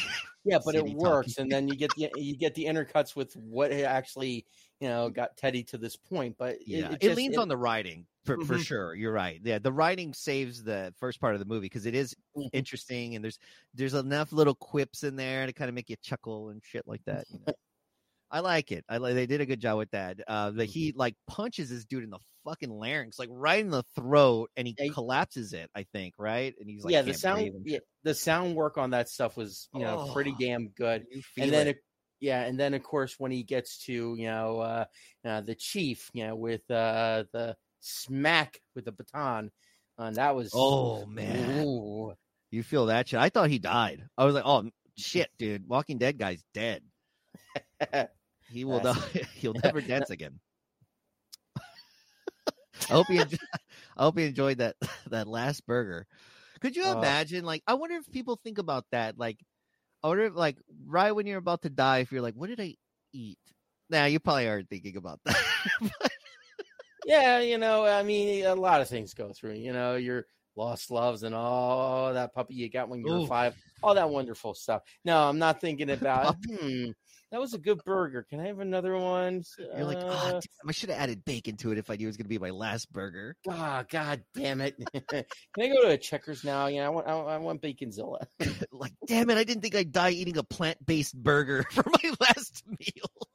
Yeah, but City it works, talkie. and then you get the you get the intercuts with what actually you know got Teddy to this point. But it, yeah, it, just- leans on the writing for, for Mhm. sure. You're right. Yeah, the writing saves the first part of the movie because it is Mhm. interesting and there's there's enough little quips in there to kind of make you chuckle and shit like that. You know? I like it. I like they did a good job with that. Uh, Mm-hmm. the he like punches this dude in the fucking larynx, like right in the throat, and he Yeah, collapses it. I think right, and he's like, yeah, the sound yeah, the sound work on that stuff was you know pretty Oh, damn good. You feel and then it. it, yeah, and then of course when he gets to you know uh, uh the chief, you know, with uh the smack with the baton, and that was Oh man, Ooh. You feel that shit? I thought he died. I was like, oh shit, dude, Walking Dead guy's dead. He will die. He'll never dance again. I hope you. Enjoy, I hope you enjoyed that that last burger. Could you Uh, imagine? Like, I wonder if people think about that. Like, I wonder if like right when you're about to die, if you're like, what did I eat? Nah, you probably aren't thinking about that. Yeah, you know, I mean, a lot of things go through. You know, your lost loves and all that puppy you got when you were five, all that wonderful stuff. No, I'm not thinking about. Hmm, that was a good burger. Can I have another one? you're like, oh, damn, I should have added bacon to it if I knew it was gonna be my last burger. Ah, god damn it! Can I go to a Checkers now? Yeah, I want, I, I want Baconzilla. like, damn it, I didn't think I'd die eating a plant based burger for my last meal.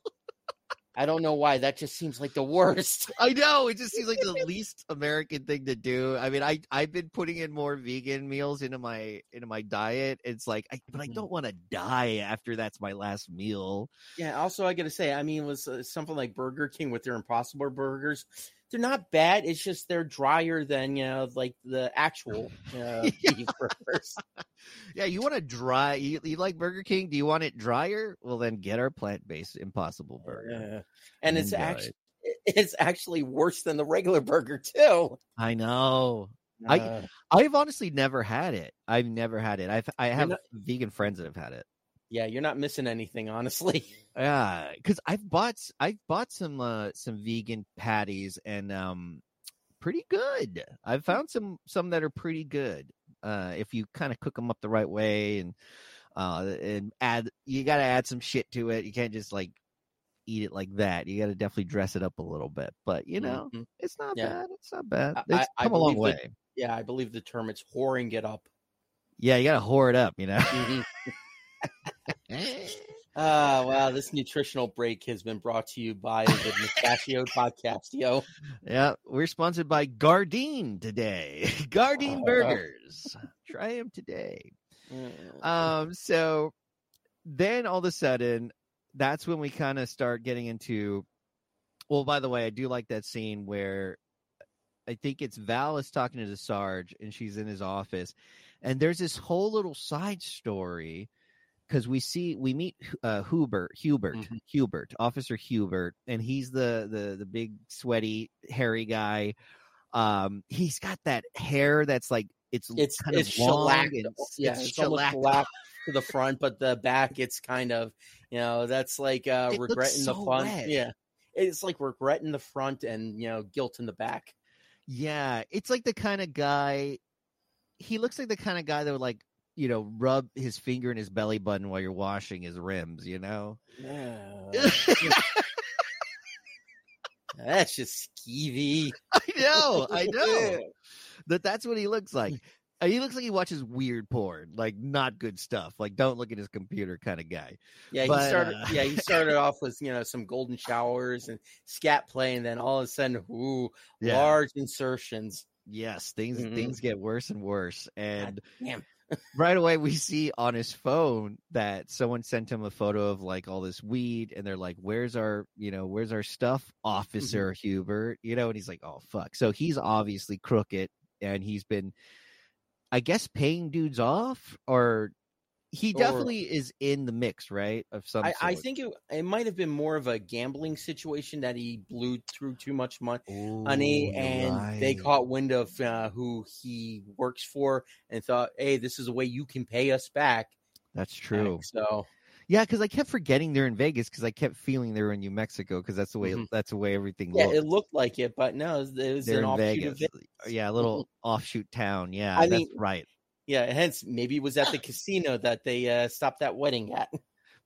I don't know why. That just seems like the worst. I know it just seems like the least American thing to do. I mean, I I've been putting in more vegan meals into my into my diet. It's like, I, but I Mhm. don't want to die after that's my last meal. Yeah. Also, I got to say, I mean, was uh, something like Burger King with their Impossible burgers. They're not bad. It's just they're drier than you know, like the actual uh, beef burgers. Yeah, you want to dry? You, you like Burger King? Do you want it drier? Well, then get our plant based Impossible Burger. Yeah. And it's Enjoy. actually it's actually worse than the regular burger too. I know. I- Uh, I've honestly never had it. I've never had it. I've I have vegan friends that have had it. Yeah, you're not missing anything, honestly. Yeah, because I've bought I've bought some uh some vegan patties and um pretty good. I've found some some that are pretty good. Uh if you kind of cook them up the right way and uh and add you got to add some shit to it. You can't just like eat it like that. You got to definitely dress it up a little bit. But you know, Mhm. it's not Yeah. bad. It's not bad. I- It's I- I come a long way. Yeah, I believe the term it's whoring it up. Yeah, you got to whore it up, you know. Mhm. Ah, wow. This nutritional break has been brought to you by the Mustachio Podcast, yo. Yeah, we're sponsored by Gardein today. Gardein Oh. burgers. Try them today. Mm. Um, so then all of a sudden, that's when we kind of start getting into. Well, by the way, I do like that scene where I think it's Val is talking to the Sarge and she's in his office, and there's this whole little side story because we see we meet uh, Hubert, Hubert, Mhm. Hubert, Officer Hubert, and he's the the the big sweaty hairy guy. Um, he's got that hair that's like it's It's kind it's of long shellacked. and yeah, it's it's, shellacked. shellacked to the front, but the back it's kind of you know that's like uh It regretting the front. wet. Yeah, it's like regret in the front and you know guilt in the back. Yeah, it's like the kind of guy. He looks like the kind of guy that would like you know rub his finger in his belly button while you're washing his rims. You know. That's just skeevy. I know, I know. that that's what he looks like. Uh, He looks like he watches weird porn, like not good stuff. Like don't look at his computer kind of guy. Yeah, But, he started. uh, Yeah, he started off with you know some golden showers and scat play, and then all of a sudden, ooh, Yeah. large insertions. Yes, things Mhm. things get worse and worse. And damn. Right away we see on his phone that someone sent him a photo of like all this weed and they're like, Where's our you know, where's our stuff, mm-hmm. Officer Hubert? You know, and he's like, Oh fuck. So he's obviously crooked and he's been I guess paying dudes off or he Or- definitely is in the mix, right? Of some I, I think it, it might have been more of a gambling situation that he blew through too much money. Ooh, and they caught wind of uh, who he works for and thought, "Hey, this is a way you can pay us back." That's true. So Yeah, because I kept forgetting they're in Vegas because I kept feeling they were in New Mexico because that's the way Mhm. that's the way everything yeah, looked. it looked like it, but no, it was, it was an in offshoot Vegas. of Vegas. Yeah, a little offshoot town. Yeah, I that's mean- right. Yeah, hence maybe it was at the casino that they uh, stopped that wedding at.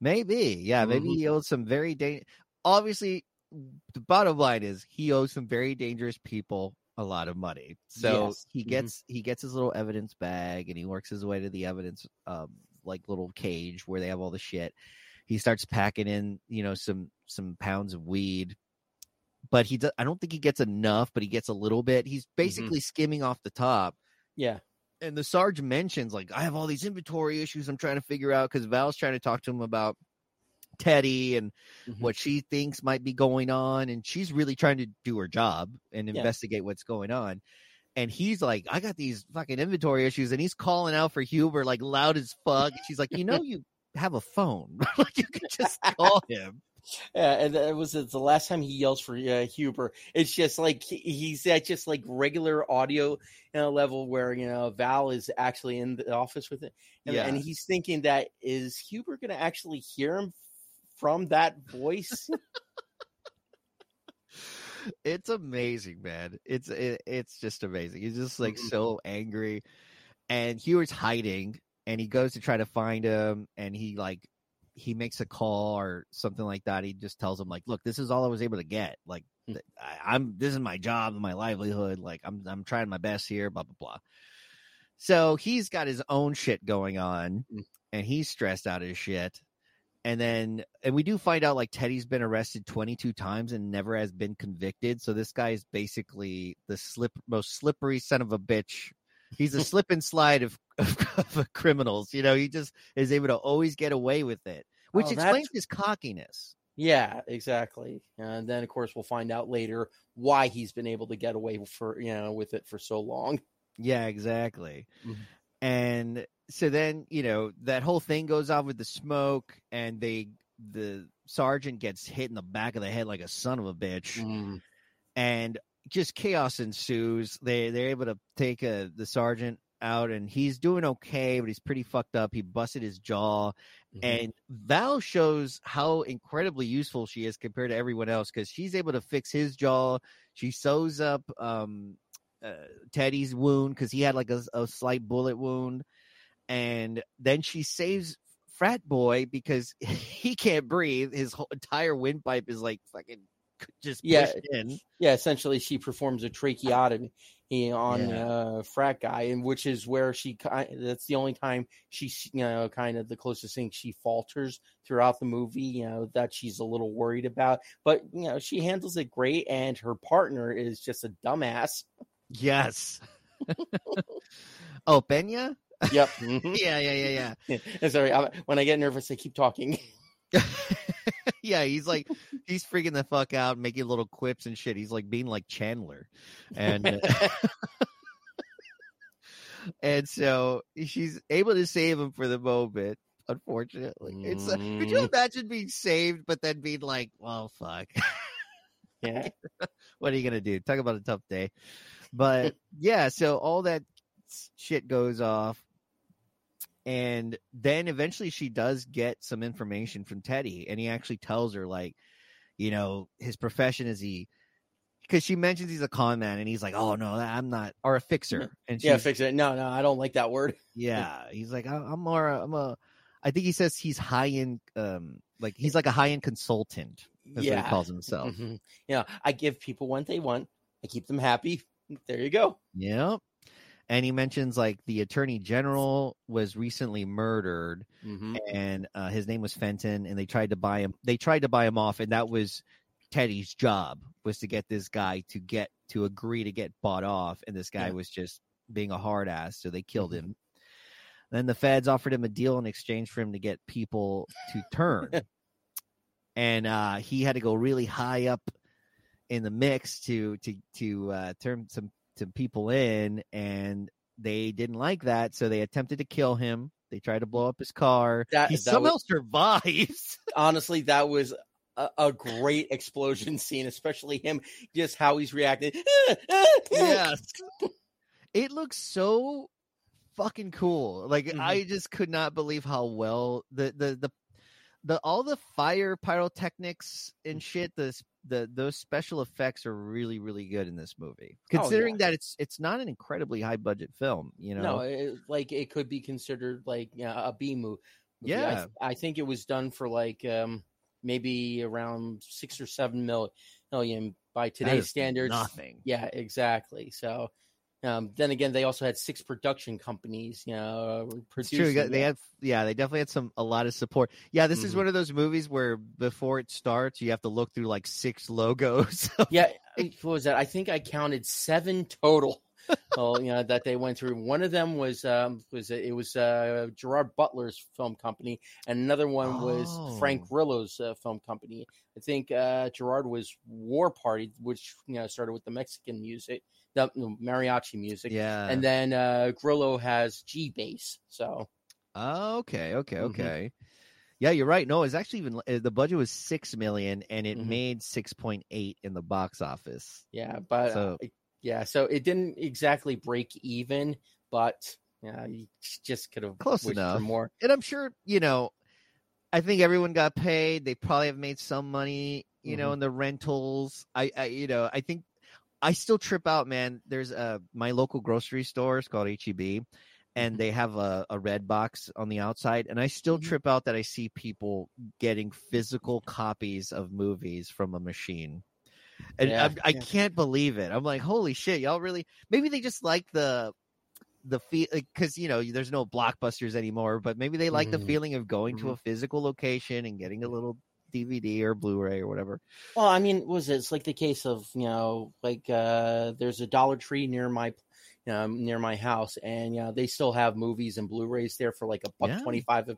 Maybe. Yeah, maybe Mhm. he owes some very da- obviously the bottom line is he owes some very dangerous people a lot of money. So Yes. he Mhm. gets he gets his little evidence bag and he works his way to the evidence um like little cage where they have all the shit. He starts packing in, you know, some some pounds of weed. But he does, I don't think he gets enough, but he gets a little bit. He's basically skimming off the top. Yeah, and the Sarge mentions like I have all these inventory issues I'm trying to figure out because Val's trying to talk to him about Teddy and Mhm. what she thinks might be going on, and she's really trying to do her job and Yeah. investigate what's going on. And he's like, I got these fucking inventory issues, and he's calling out for Huber like loud as fuck. She's like, you know, you have a phone, like you could just call him. Yeah, and that was the last time he yells for uh, Huber. It's just like he's at just like regular audio you know, level where you know Val is actually in the office with it, and, Yeah. and he's thinking that is Huber going to actually hear him from that voice? it's amazing, man. It's it, it's just amazing. He's just like so angry, and Huber's hiding, and he goes to try to find him, and he like he makes a call or something like that. He just tells him like, "Look, this is all I was able to get. Like, Mm. th- I, I'm this is my job, my livelihood. Like, I'm I'm trying my best here. Blah blah blah." So he's got his own shit going on, Mm. and he's stressed out as shit. And then, and we do find out like Teddy's been arrested 22 times and never has been convicted. So this guy is basically the slip, most slippery son of a bitch. He's a slip and slide of, of, of criminals. You know, he just is able to always get away with it, which Oh, explains his cockiness. yeah, exactly. And then of course we'll find out later why he's been able to get away for you know with it for so long. Yeah, exactly. Mhm. And so then, you know, that whole thing goes off with the smoke and they the sergeant gets hit in the back of the head like a son of a bitch Mm. and just chaos ensues. They they're able to take uh the sergeant out and he's doing okay, but he's pretty fucked up. He busted his jaw Mhm. and Val shows how incredibly useful she is compared to everyone else because she's able to fix his jaw. She sews up um, uh, Teddy's wound because he had like a, a slight bullet wound, and then she saves Frat Boy because he can't breathe. His whole entire windpipe is like fucking just Yeah. in. yeah, essentially she performs a tracheotomy on Yeah. uh, frat guy, and which is where she. That's the only time she's you know kind of the closest thing she falters throughout the movie. You know that she's a little worried about, but you know she handles it great, and her partner is just a dumbass. Yes. oh, Benya? Yep. mhm. Yeah, yeah, yeah, yeah. Sorry, I, when I get nervous, I keep talking. yeah, he's like he's freaking the fuck out, making little quips and shit. He's like being like Chandler, and uh, and so she's able to save him for the moment. Unfortunately, it's uh, could you Mm. imagine being saved, but then being like, "Well, fuck, yeah. what are you gonna do?" Talk about a tough day, but yeah. So all that shit goes off, and then eventually she does get some information from Teddy, and he actually tells her like, you know, his profession is he. Because she mentions he's a con man, and he's like, "Oh no, I'm not," or a fixer, and she's Yeah, fix it. No, no, I don't like that word. yeah, he's like, "I- I'm more, I'm a, I think he says he's high end, um, like he's like a high end consultant. That's yeah. what he calls himself. Mhm. Yeah, I give people what they want. I keep them happy. There you go. Yep. And he mentions like the attorney general was recently murdered, Mm-hmm. and uh, his name was Fenton, and they tried to buy him. They tried to buy him off, and that was Teddy's job was to get this guy to get to agree to get bought off, and this guy Yeah. was just being a hard ass, so they killed Mhm. him. Then the feds offered him a deal in exchange for him to get people to turn, and uh, he had to go really high up in the mix to to to uh, turn some some people in, and they didn't like that, so they attempted to kill him. They tried to blow up his car. That- he that somehow was- survives. Honestly, that was a, a great explosion scene, especially him just how he's reacting. yes. It looks so fucking cool. Like Mhm. I just could not believe how well the the the the all the fire pyrotechnics Mm. and shit the s- the those special effects are really really good in this movie. Oh, Considering yeah. that it's it's not an incredibly high budget film, you know. No, it, like it could be considered like you know, a B movie. I Yeah. th- I, think it was done for like um maybe around six or seven mil- million by today's standards. nothing. Yeah, exactly. So, um, then again, they also had six production companies, you know, It's producing. true. They had, yeah, they definitely had some a lot of support. Yeah, this is Mhm. one of those movies where before it starts, you have to look through like six logos. yeah, what was that? I think I counted seven total. well, you know that they went through. One of them was um was it was uh Gerard Butler's film company, and another one was Frank Oh. Grillo's uh, film company. I think uh Gerard was War Party, which you know started with the Mexican music, the mariachi music, yeah. and then uh Grillo has G-BASE. So Oh, okay, okay, Mhm. okay. Yeah, you're right. No, it's actually even uh, the budget was six million, and it Mhm. made six point eight in the box office. Yeah, but So- uh, yeah, so it didn't exactly break even, but yeah, you just could have Close enough. for more. And I'm sure you know. I think everyone got paid. They probably have made some money, you know, Mhm. in the rentals. I, I, you know, I think I still trip out, man. There's a my local grocery store. is called HEB, and Mhm. they have a, a red box on the outside. And I still Mhm. trip out that I see people getting physical copies of movies from a machine. And Yeah, I, yeah. can't believe it. I'm like, holy shit, y'all really? Maybe they just like the the feel because you know there's no blockbusters anymore, but maybe they like the Mhm. feeling of going to Mhm. a physical location and getting a little DVD or Blu-ray or whatever. Well, I mean, was it? It's like the case of you know, like uh there's a Dollar Tree near my, you know, near my house, and you know they still have movies and Blu-rays there for like a buck Yeah. twenty five a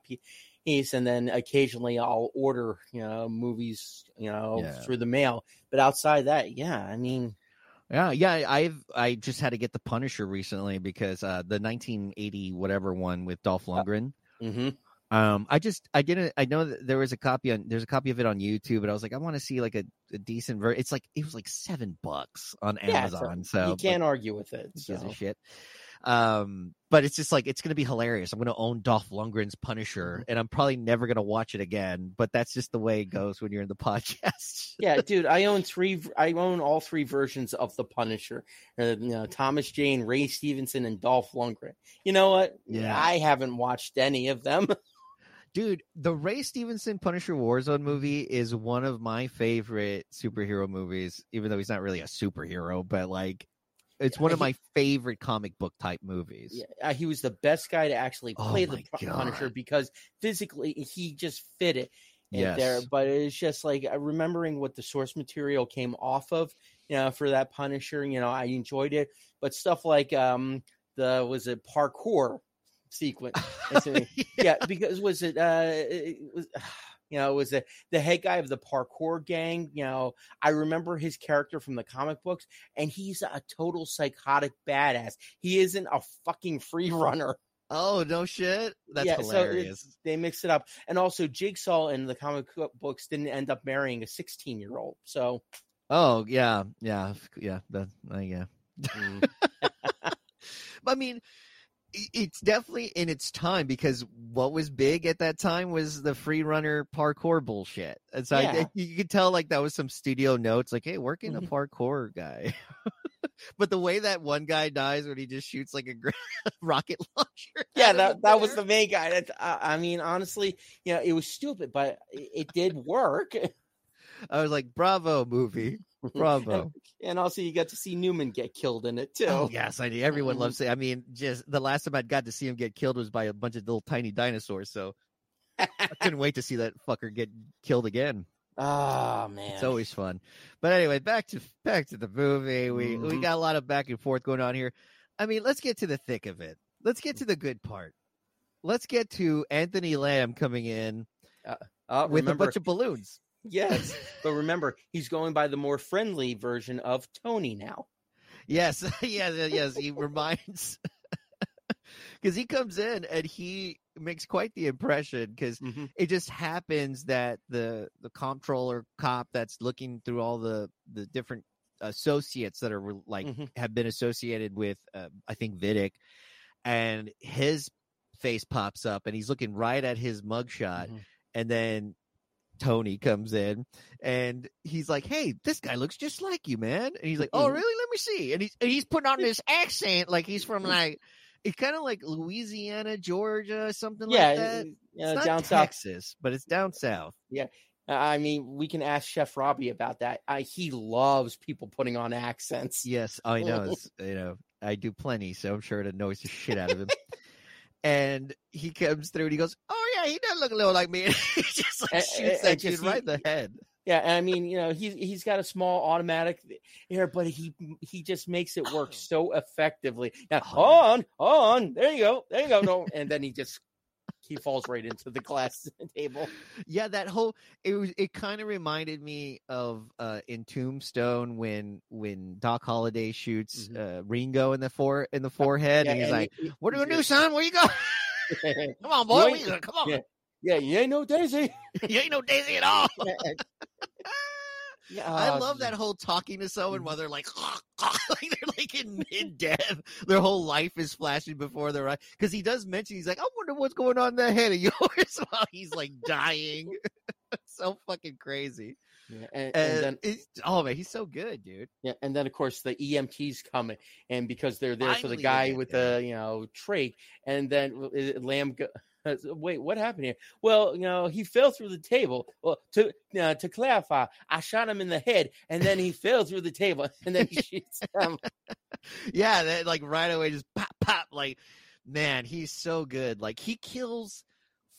piece, and then occasionally I'll order you know movies you know Yeah. through the mail. But outside that, yeah, I mean, Yeah, yeah. I've I just had to get the Punisher recently because uh the 1980 whatever one with Dolph Lundgren. mhm. Um, I just I didn't I know that there was a copy on there's a copy of it on YouTube, but I was like I want to see like a, a decent version. It's like it was like seven bucks on Yeah, so Amazon, so you can't argue with it. So. a shit. Um, but it's just like it's gonna be hilarious. I'm gonna own Dolph Lundgren's Punisher, and I'm probably never gonna watch it again. But that's just the way it goes when you're in the podcast. yeah, dude, I own three. I own all three versions of the Punisher. Uh, you know, Thomas Jane, Ray Stevenson, and Dolph Lundgren. You know what? Yeah. I haven't watched any of them. Dude, the Ray Stevenson Punisher Warzone movie is one of my favorite superhero movies, even though he's not really a superhero, but like it's one of he- my favorite comic book type movies. Yeah, uh, he was the best guy to actually Oh play my the Pu- Punisher because physically he just fit it in Yes. there. But it's just like uh, remembering what the source material came off of, you know, for that Punisher. You know, I enjoyed it, but stuff like um the was it parkour sequence. A- yeah, because was it uh it was you know, was it the head guy of the parkour gang? You know, I remember his character from the comic books, and he's a total psychotic badass. He isn't a fucking free runner. Oh no shit. That's Yeah, so hilarious. it's- They mix it up, and also Jigsaw in the comic books didn't end up marrying a 16 year old. So oh yeah, yeah, yeah. That uh, yeah. mm, But I mean, it's definitely in its time because what was big at that time was the free runner parkour bullshit. And so I- you could tell like that was some studio notes, like, hey, working a Mhm. parkour guy. but the way that one guy dies when he just shoots like a rocket launcher. yeah, that that was the main guy. That I, I mean, honestly, you know, it was stupid, but it, it did work. I was like, bravo, movie, bravo. and also, you got to see Newman get killed in it too. Oh yes, I do. Everyone Mhm. loves it. I mean, just the last time I got to see him get killed was by a bunch of little tiny dinosaurs. So I couldn't wait to see that fucker get killed again. Oh man, It's always fun. But anyway, back to back to the movie. We we Mhm. got a lot of back and forth going on here. I mean, let's get to the thick of it. Let's get to the good part. Let's get to Anthony Lamb coming in uh, with remember, a bunch of balloons. Yes, but remember, he's going by the more friendly version of Tony now. Yes, yes, yes. He reminds because he comes in and he makes quite the impression because Mhm. it just happens that the the comptroller cop that's looking through all the the different associates that are re- like Mhm. have been associated with uh, I think Viddick and his face pops up and he's looking right at his mugshot Mhm. and then Tony comes in and he's like, "Hey, this guy looks just like you, man." And he's like, "Oh, Mhm. really? Let me see." And he's and he's putting on this accent like he's from like it's kind of like Louisiana, Georgia, something Yeah, like that. uh, It's not down south. Texas, but it's down south. Yeah. I mean, we can ask Chef Robbie about that. I, he loves people putting on accents. Yes, I know. You know, I do plenty, so I'm sure it annoys the shit out of him. and he comes through and he goes, "Oh yeah, he does look a little like me." And he just like And- shoots and- that dude right in the head. Yeah, and I mean, you know, he's he's got a small automatic here, but he he just makes it work oh. so effectively. Now, Oh. on, on, there you go, there you go, no, and then he just he falls right into the glass table. Yeah, that whole it was it kind of reminded me of uh in Tombstone when when Doc Holliday shoots uh Ringo in the fore in the forehead Yeah, and he's like, he- "What are you gonna do, son? Where you go? Come on, boy, come on." yeah. yeah, you ain't no Daisy. you ain't no Daisy at all. Yeah, I uh, love that whole talking to Mm-hmm. someone while they're like, like they're like in mid death. Their whole life is flashing before their eyes. Because he does mention, he's like, I wonder what's going on in the head of yours while he's like dying. so fucking crazy. Yeah, and, And, and then it's, oh man, he's so good, dude. yeah, and then of course the EMTs come in, and because they're there for the guy with there. the you know trach, and then uh, Lamb. Go, Wait, what happened here? Well, you know, he fell through the table. Well, to uh, to clarify, I shot him in the head, and then he fell through the table, and then he shoots him. Yeah, that like right away, just pop, pop. Like, man, he's so good. Like, he kills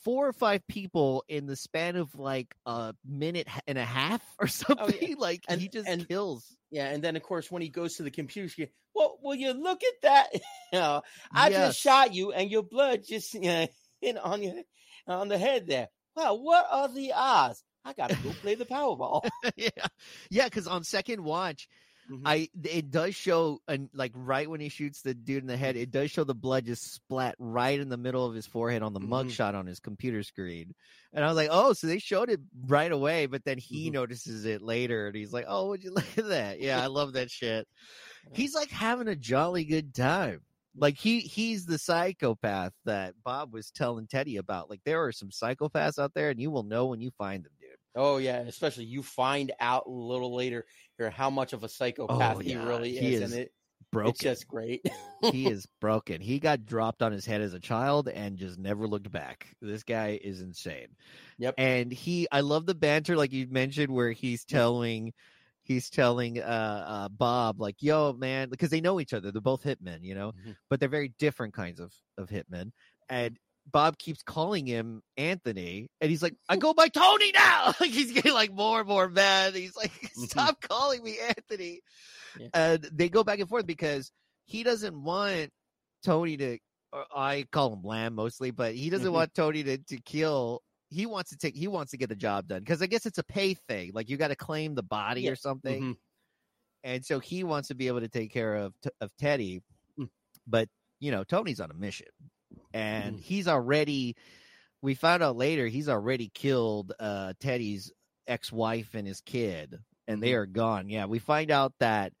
four or five people in the span of like a minute and a half or something. Like, And- he just and- kills. Yeah, and then of course when he goes to the computer, she, well, will you look at that? you know, I Yes. just shot you, and your blood just you know, hit on your on the head there. Wow, what are the odds? I gotta go play the Powerball. yeah, yeah. Because on second watch, Mhm. I it does show and like right when he shoots the dude in the head, it does show the blood just splat right in the middle of his forehead on the Mhm. mugshot on his computer screen. And I was like, oh, so they showed it right away, but then he Mhm. notices it later, and he's like, oh, would you look at that? Yeah, I love that shit. He's like having a jolly good time. Like he he's the psychopath that Bob was telling Teddy about. Like there are some psychopaths out there, and you will know when you find them, dude. Oh yeah, especially you find out a little later here how much of a oh, psychopath Oh, he yeah, really he is, is and it, Broken. it's just great. he is broken. He got dropped on his head as a child and just never looked back. This guy is insane. Yep. And he I love the banter like you mentioned where he's telling he's telling uh, uh Bob like, "Yo, man," because they know each other. They're both hitmen, you know, Mhm. but they're very different kinds of of hitmen. And Bob keeps calling him Anthony, and he's like, "I go by Tony now." Like he's getting like more and more mad. He's like, "Stop calling me Anthony." Yeah. And they go back and forth because he doesn't want Tony to. Or I call him Lamb mostly, but he doesn't Mhm. want Tony to to kill. He wants to take. He wants to get the job done because I guess it's a pay thing. Like you got to claim the body Yeah. or something, Mhm. and so he wants to be able to take care of of Teddy. Mm. But you know, Tony's on a mission, and Mhm. he's already. We found out later he's already killed uh, Teddy's ex-wife and his kid, and they Mhm. are gone. Yeah, we find out that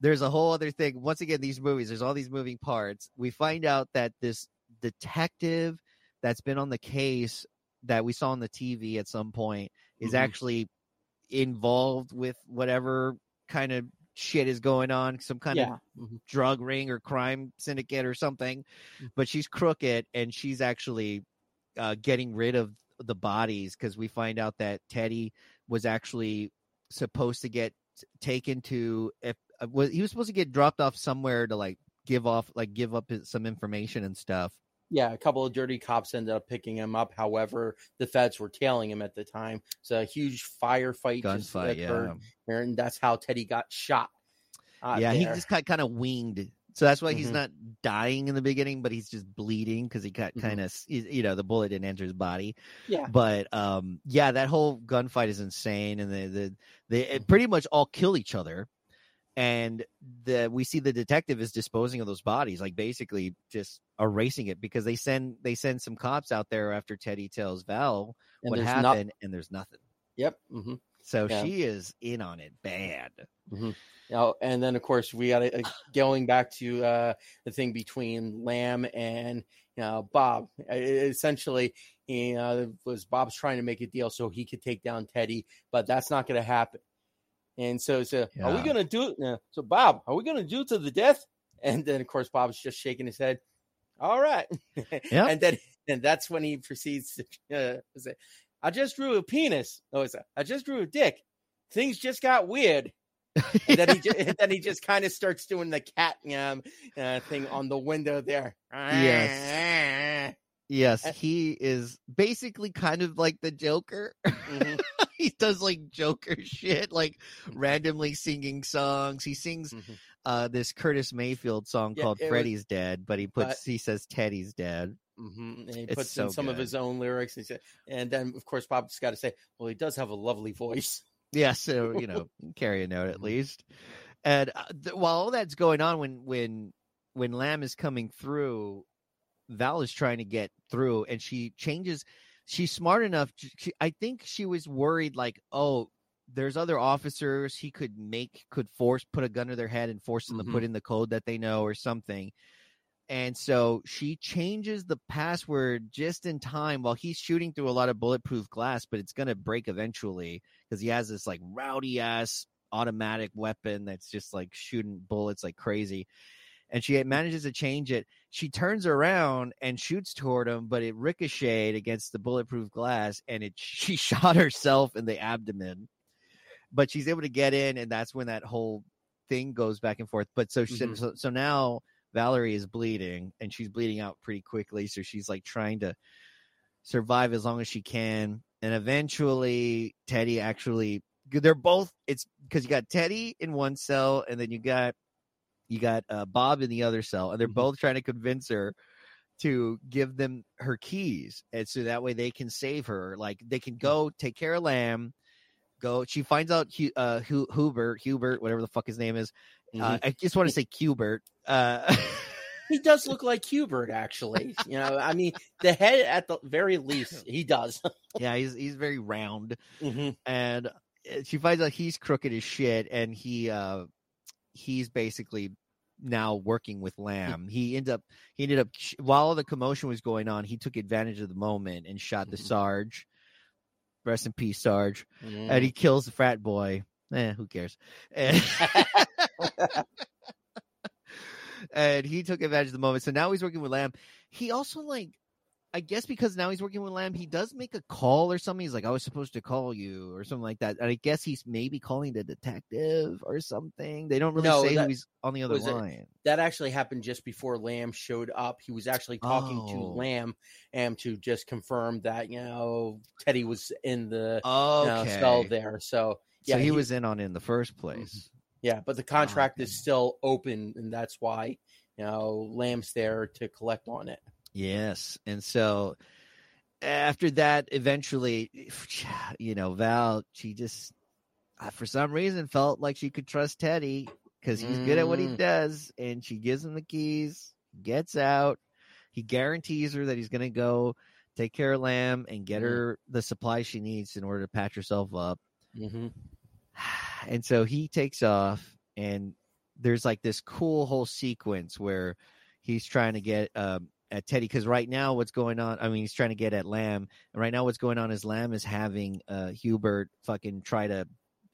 there's a whole other thing. Once again, these movies, there's all these moving parts. We find out that this detective that's been on the case that we saw on the TV at some point is Mhm. actually involved with whatever kind of shit is going on, some kind of yeah. Mhm. drug ring or crime syndicate or something. But she's crooked and she's actually uh, getting rid of the bodies because we find out that Teddy was actually supposed to get taken to if uh, was he was supposed to get dropped off somewhere to like give off like give up his, some information and stuff. Yeah, a couple of dirty cops ended up picking him up. However, the feds were tailing him at the time. So a huge firefight Gunfight, occurred, yeah. and that's how Teddy got shot. uh, yeah, he just got kind of winged. So that's why he's Mhm. not dying in the beginning, but he's just bleeding because he got Mhm. kind of, you know, the bullet didn't enter his body. yeah. But um, yeah, that whole gunfight is insane, and the the they Mm-hmm. pretty much all kill each other, and the we see the detective is disposing of those bodies, like basically just erasing it because they send they send some cops out there after Teddy tells Val And what happened, not- and there's nothing. Yep. hmm So Yeah. she is in on it bad. You know, and then of course we got to going back to uh, the thing between Lamb and you know Bob. Uh, Essentially, you know, was Bob's trying to make a deal so he could take down Teddy, but that's not going to happen. And so, so are we going to do it? now? So Bob, are we going to do it to the death? And then of course Bob's just shaking his head. All right. Yep. and then and that's when he proceeds to uh, say, "I just drew a penis." Oh, it's a, I just drew a dick. Things just got weird and then he just, and then he just kind of starts doing the cat um, uh, thing on the window there. Yes. Yes, Uh, he is basically kind of like the Joker. Mhm, he does like Joker shit, like randomly singing songs. He sings mhm. uh this Curtis Mayfield song Yeah, called it was- Freddy's Dead, but he puts but- he says Teddy's dead. Mm-hmm. And he It's puts so in some of his own lyrics. And, he said- and then, of course, Bob's got to say, well, he does have a lovely voice. Yeah, so you know, carry a note at least. And uh, th- while all that's going on, when when when Lamb is coming through, Val is trying to get through, and she changes. she's smart enough. She, I think she was worried, like, oh, there's other officers he could make could force put a gun to their head and force them Mhm. to put in the code that they know or something. And so she changes the password just in time while he's shooting through a lot of bulletproof glass, but it's gonna break eventually because he has this like rowdy ass automatic weapon that's just like shooting bullets like crazy. And she manages to change it. She turns around and shoots toward him, but it ricocheted against the bulletproof glass, and it she shot herself in the abdomen. But she's able to get in, and that's when that whole thing goes back and forth. But so she Mhm. so, so now Valerie is bleeding, and she's bleeding out pretty quickly. So she's like trying to survive as long as she can. And eventually, Teddy actually, they're both. It's because you got Teddy in one cell, and then you got you got uh, Bob in the other cell, and they're Mhm. both trying to convince her to give them her keys, and so that way they can save her. Like they can go take care of Lamb. Go. She finds out uh, Hu- Hubert, Hubert, whatever the fuck his name is. Uh, I just want to say Hubert. Uh, he does look like Hubert, actually. You know, I mean, the head at the very least, he does. yeah, he's he's very round. Mhm. and uh, she finds out he's crooked as shit and he uh he's basically now working with lamb. He ended up he ended up while the commotion was going on he took advantage of the moment and shot the Mhm. sarge. Rest in peace sarge. Mhm. and he kills the frat boy. Eh who cares? And, and he took advantage of the moment. So now he's working with lamb. He also like I guess because now he's working with Lamb, he does make a call or something. He's like, I was supposed to call you or something like that. And I guess he's maybe calling the detective or something. They don't really No, say that- who he's on the other it- line. that actually happened just before Lamb showed up. He was actually talking to Oh. Lamb and to just confirm that you know Teddy was in the you know, Okay. cell there. So yeah, so he, he- was in on it in the first mm-hmm. place. yeah, but the ah, contract is still open, and that's why you know Lamb's there to collect on it. Yes. And so after that, eventually, you know, Val, she just, for some reason, felt like she could trust Teddy because he's good at what he Mm. does. And she gives him the keys, gets out. He guarantees her that he's going to go take care of Lamb and get Mhm. her the supplies she needs in order to patch herself up. Mm-hmm. and so he takes off and there's like this cool whole sequence where he's trying to get um at Teddy because right now what's going on I mean he's trying to get at Lamb and right now what's going on is Lamb is having uh Hubert fucking try to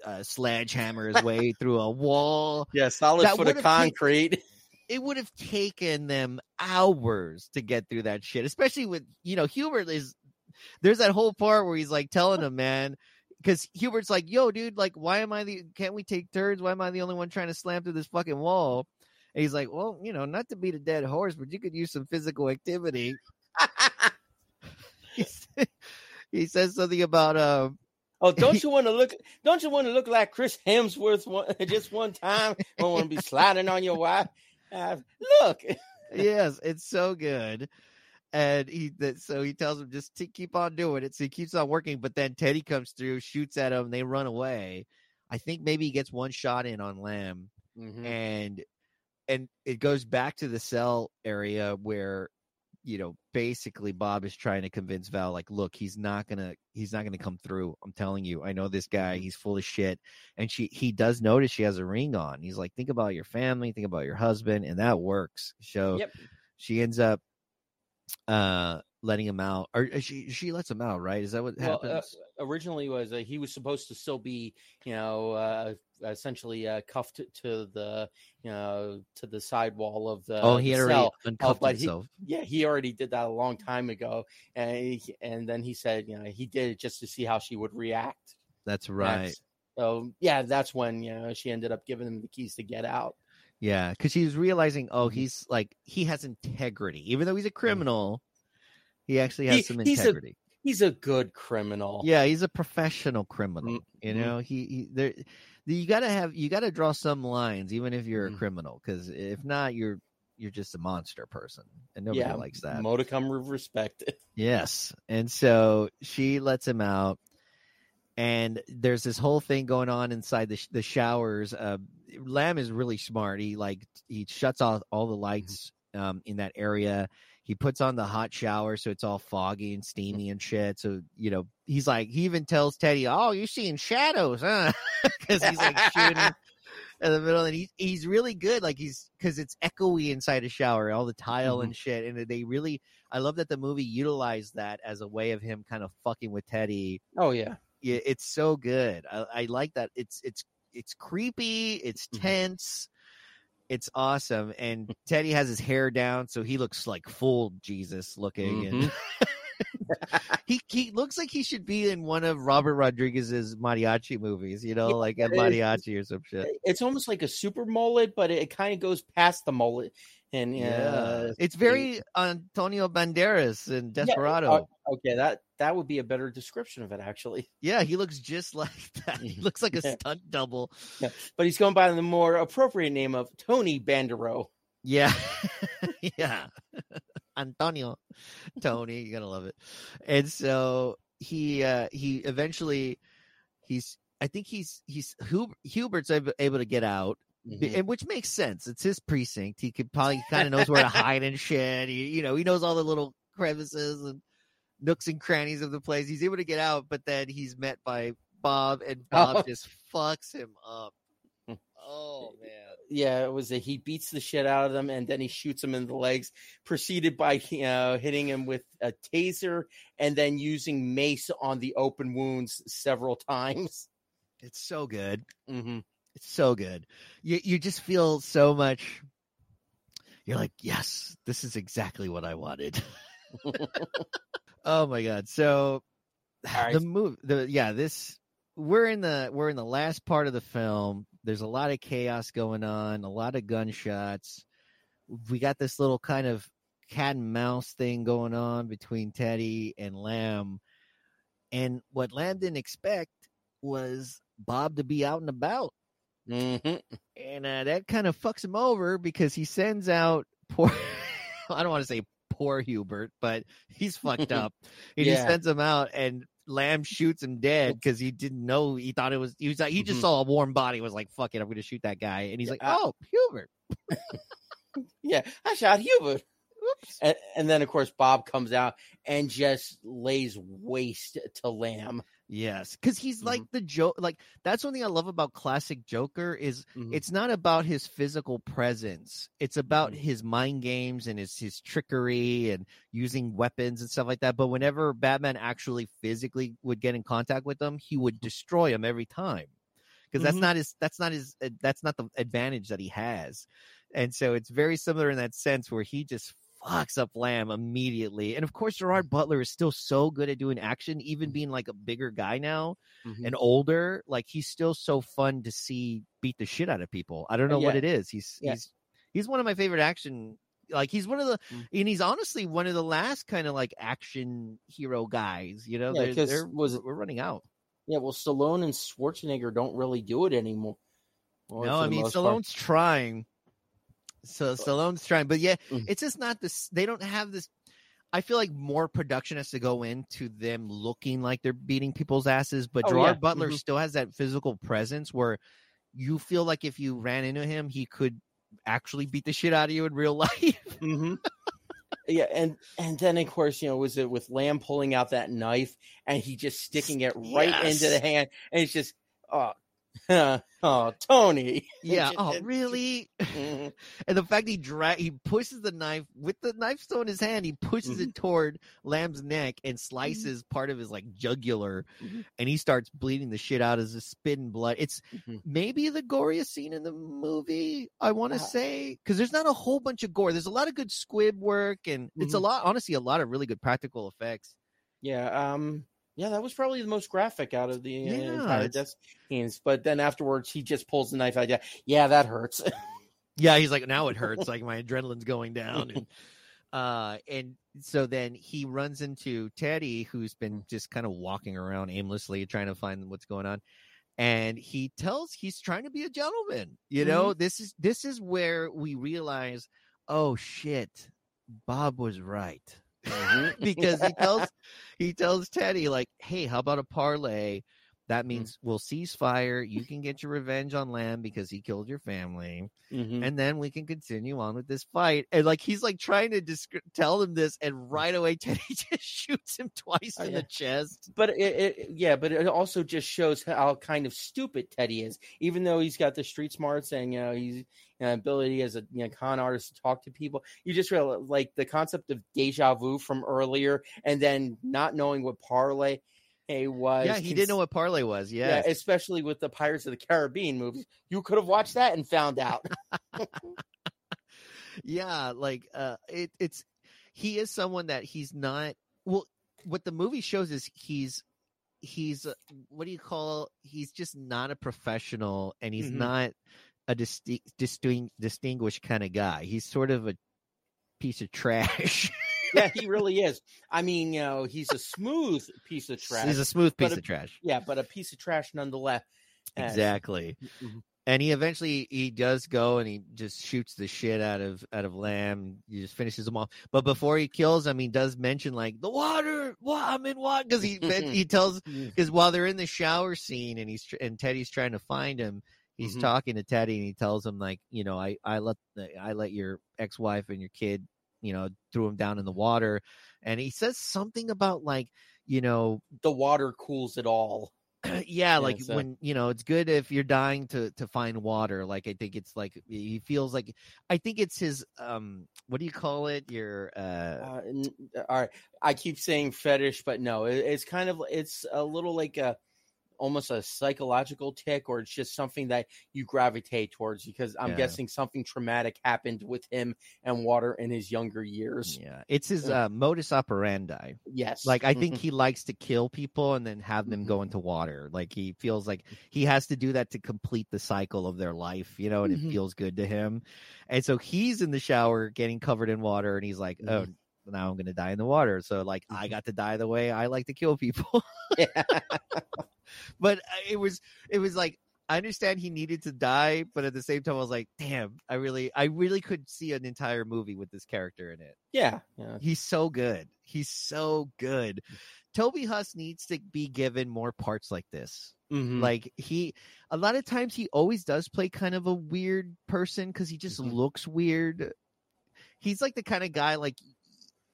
uh, sledgehammer his way through a wall Yeah, solid That foot of concrete. it would have taken them hours to get through that shit, especially with you know Hubert is. There's that whole part where he's like telling him, man, because Hubert's like, "Yo, dude, like, why am I the? Can't we take turns? Why am I the only one trying to slam through this fucking wall?" And he's like, "Well, you know, not to beat a dead horse, but you could use some physical activity." he said- he says something about um Oh, don't you want to look? Don't you want to look like Chris Hemsworth one, just one time? Don't want to be sliding on your wife. Uh, look, yes, it's so good. And he that so he tells him just to keep on doing it. So he keeps on working, but then Teddy comes through, shoots at him, they run away. I think maybe he gets one shot in on Lamb, Mhm. and and it goes back to the cell area where you know basically Bob is trying to convince Val like, look, he's not gonna he's not gonna come through. I'm telling you, I know this guy. He's full of shit. And she he does notice she has a ring on. He's like, think about your family, think about your husband, and that works. So Yep. she ends up uh letting him out or uh, she she lets him out right is that what well, happens uh, originally was uh, he was supposed to still be, you know, uh, essentially uh, cuffed to, the, you know, to the sidewall of the. oh he had already cell. uncuffed but he- himself Yeah, he already did that a long time ago, and he, and then he said, you know, he did it just to see how she would react. that's right That's- so yeah, that's when you know she ended up giving him the keys to get out. yeah because she's realizing oh Mhm. he's like he has integrity even though he's a criminal he actually has He- some he's a- integrity He's a good criminal. yeah he's a professional criminal Mm, you know he, he there you gotta have you gotta draw some lines even if you're a Mhm. criminal because if not you're you're just a monster person and nobody yeah, likes that Modicum of respect. Yes. And so she lets him out. And there's this whole thing going on inside the, sh- the showers. Uh, Lamb is really smart. He like he shuts off all the lights um, in that area. He puts on the hot shower so it's all foggy and steamy and shit. So you know he's like he even tells Teddy, "Oh, you're seeing shadows, huh?" Because he's like shooting in the middle, and he's he's really good. Like he's because it's echoey inside a shower, all the tile Mhm. and shit, and they really. I love that the movie utilized that as a way of him kind of fucking with Teddy Oh yeah. yeah, it's so good. I, I like that. It's it's it's creepy. It's Mhm. tense. It's awesome. And Teddy has his hair down, so he looks like full Jesus looking. And he he looks like he should be in one of Robert Rodriguez's mariachi movies. You know, Yeah, like a it is. mariachi or some shit. It's almost like a super mullet, but it, kind of goes past the mullet. And uh, it's very Antonio Banderas in yeah, Desperado. uh, okay, that that would be a better description of it actually. yeah, he looks just like that. He looks like a Yeah. stunt double. But he's going by the more appropriate name of Tony Bandero. Yeah. yeah. Antonio. Tony, you're gonna love it. And so he uh he eventually he's I think he's he's Hub, Hubert's able, able to get out, Mhm. and which makes sense. It's his precinct. He could probably kind of knows where to hide and shit. He, you know, he knows all the little crevices and nooks and crannies of the place. He's able to get out, but then he's met by Bob, and Bob Oh. just fucks him up. Oh man. Yeah, it was that he beats the shit out of them and then he shoots him in the legs, preceded by uh, hitting him with a taser and then using mace on the open wounds several times. It's so good. hmm It's so good. You you just feel so much. You're like, yes, this is exactly what I wanted. oh my god! So right. the move, the yeah, this we're in the we're in the last part of the film. There's a lot of chaos going on, a lot of gunshots. We got this little kind of cat and mouse thing going on between Teddy and Lamb. And what Lamb didn't expect was Bob to be out and about hmm and uh, that kind of fucks him over because he sends out poor i don't want to say poor hubert but he's fucked up and he Yeah. sends him out and lamb shoots him dead because he didn't know he thought it was he was like he just Mhm. saw a warm body was like fuck it i'm gonna shoot that guy and he's Yeah, like uh, oh hubert Yeah, I shot Hubert. And, and then, of course, Bob comes out and just lays waste to Lamb. Yes because he's like the joke like that's one thing i love about classic joker is Mhm. it's not about his physical presence it's about Mhm. his mind games and his his trickery and using weapons and stuff like that but whenever batman actually physically would get in contact with them he would destroy him every time because that's Mhm. not his that's not his uh, that's not the advantage that he has and so it's very similar in that sense where he just fucks up lamb immediately and of course gerard butler is still so good at doing action even being like a bigger guy now Mhm. and older, like he's still so fun to see beat the shit out of people. I don't know what it is. He's Yeah. he's he's one of my favorite action. Like he's one of the, Mm. and he's honestly one of the last kind of like action hero guys. You know, Yeah, they're, 'cause they're- was we're running out. Yeah, well, Stallone and Schwarzenegger don't really do it anymore. Or no, I mean most part. Stallone's trying. So Stallone's trying, but yeah, Mm. it's just not this. They don't have this. I feel like more production has to go into them looking like they're beating people's asses, but Oh, Gerard yeah. Butler Mhm. still has that physical presence where you feel like if you ran into him, he could actually beat the shit out of you in real life. hmm yeah, and and then of course you know was it with Lamb pulling out that knife and he just sticking it right into the hand and it's just oh oh Tony yeah. Oh, really? Mhm. And the fact he drag he pushes the knife with the knife still in his hand, he pushes Mm-hmm. it toward Lamb's neck and slices part of his like jugular, Mhm. and he starts bleeding the shit out as a spitting blood. It's Mhm. maybe the goriest scene in the movie. I want to Uh, say because there's not a whole bunch of gore. There's a lot of good squib work, and it's a lot. Honestly, a lot of really good practical effects. yeah um yeah that was probably the most graphic out of the uh, Yeah, entire death scenes but then afterwards he just pulls the knife out yeah yeah that hurts Yeah, he's like, now it hurts. like my adrenaline's going down. And, uh, and so then he runs into Teddy, who's been just kind of walking around aimlessly, trying to find what's going on. And he tells he's trying to be a gentleman. You know, this is this is where we realize, oh shit, Bob was right. Mhm. because he tells he tells Teddy like, "Hey, how about a parley That means we'll cease fire. You can get your revenge on Lamb because he killed your family, Mhm. and then we can continue on with this fight. And like he's like trying to descri- tell him this, and right away Teddy just shoots him twice Oh, in yeah. the chest. But it, it, yeah, but it also just shows how kind of stupid Teddy is. Even though he's got the street smarts and you know he's you know, ability as a you know, con artist to talk to people, you just realize like the concept of deja vu from earlier, and then not knowing what parley was. Yeah, he cons- didn't know what parley was. Yeah, especially with the Pirates of the Caribbean movies, you could have watched that and found out. yeah like uh it, it's he is someone that he's not well what the movie shows is he's he's uh, what do you call he's just not a professional and he's Mhm. not a disti- disting- distinguished kind of guy he's sort of a piece of trash yeah, he really is. I mean, you know, he's a smooth piece of trash. he's a smooth piece a- of trash yeah, but a piece of trash nonetheless. Exactly Mhm. and he eventually he does go and he just shoots the shit out of out of lamb he just finishes him off but before he kills him he does mention like the water what i'm in water because he he tells because while they're in the shower scene and he's and teddy's trying to find him he's Mhm. talking to teddy and he tells him like you know i i let i let your ex-wife and your kid you know threw him down in the water and he says something about like you know the water cools it all. yeah, like so- when you know it's good if you're dying to to find water like i think it's like he feels like i think it's his um what do you call it your uh Uh, all right, I keep saying fetish, but no, it, it's kind of it's a little like a almost a psychological tick, or it's just something that you gravitate towards because I'm Yeah. guessing something traumatic happened with him and water in his younger years. yeah it's his uh modus operandi Yes, like i think Mhm. he likes to kill people and then have them go into water like he feels like he has to do that to complete the cycle of their life you know and it feels good to him and so he's in the shower getting covered in water and he's like oh. Now i'm gonna die in the water so like i Mhm. got to die the way i like to kill people but uh, it was it was like I understand he needed to die, but at the same time I was like, damn, I really I really could see an entire movie with this character in it. yeah, yeah. He's so good. He's so good. Toby Huss needs to be given more parts like this. Mhm. Like he a lot of times he always does play kind of a weird person because he just Mhm. looks weird. He's like the kind of guy like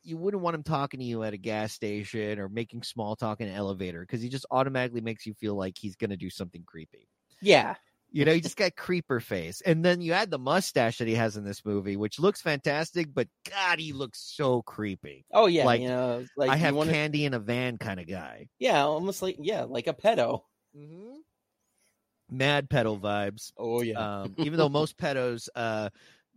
you wouldn't want him talking to you at a gas station or making small talk in an elevator because he just automatically makes you feel like he's gonna do something creepy. yeah, You know, he just got creeper face. And then you add the mustache that he has in this movie, which looks fantastic, but God, he looks so creepy. oh yeah. Like, you know, like I have wanna- candy in a van kind of guy. yeah, almost like yeah, like a pedo. Mm-hmm. Mad pedo vibes. Oh yeah, Um, even though most pedos uh,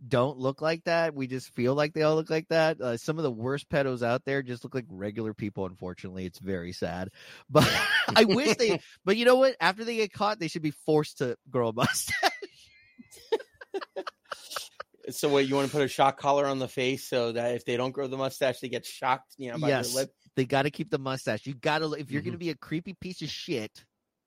don't look like that, we just feel like they all look like that. Uh, some of the worst pedos out there just look like regular people. Unfortunately, it's very sad. But I wish they. But you know what? After they get caught, they should be forced to grow a mustache. so what you want to put a shock collar on the face so that if they don't grow the mustache, they get shocked. You know, by Yes. their lip. they got to keep the mustache. You got to. If you're going to be a creepy piece of shit,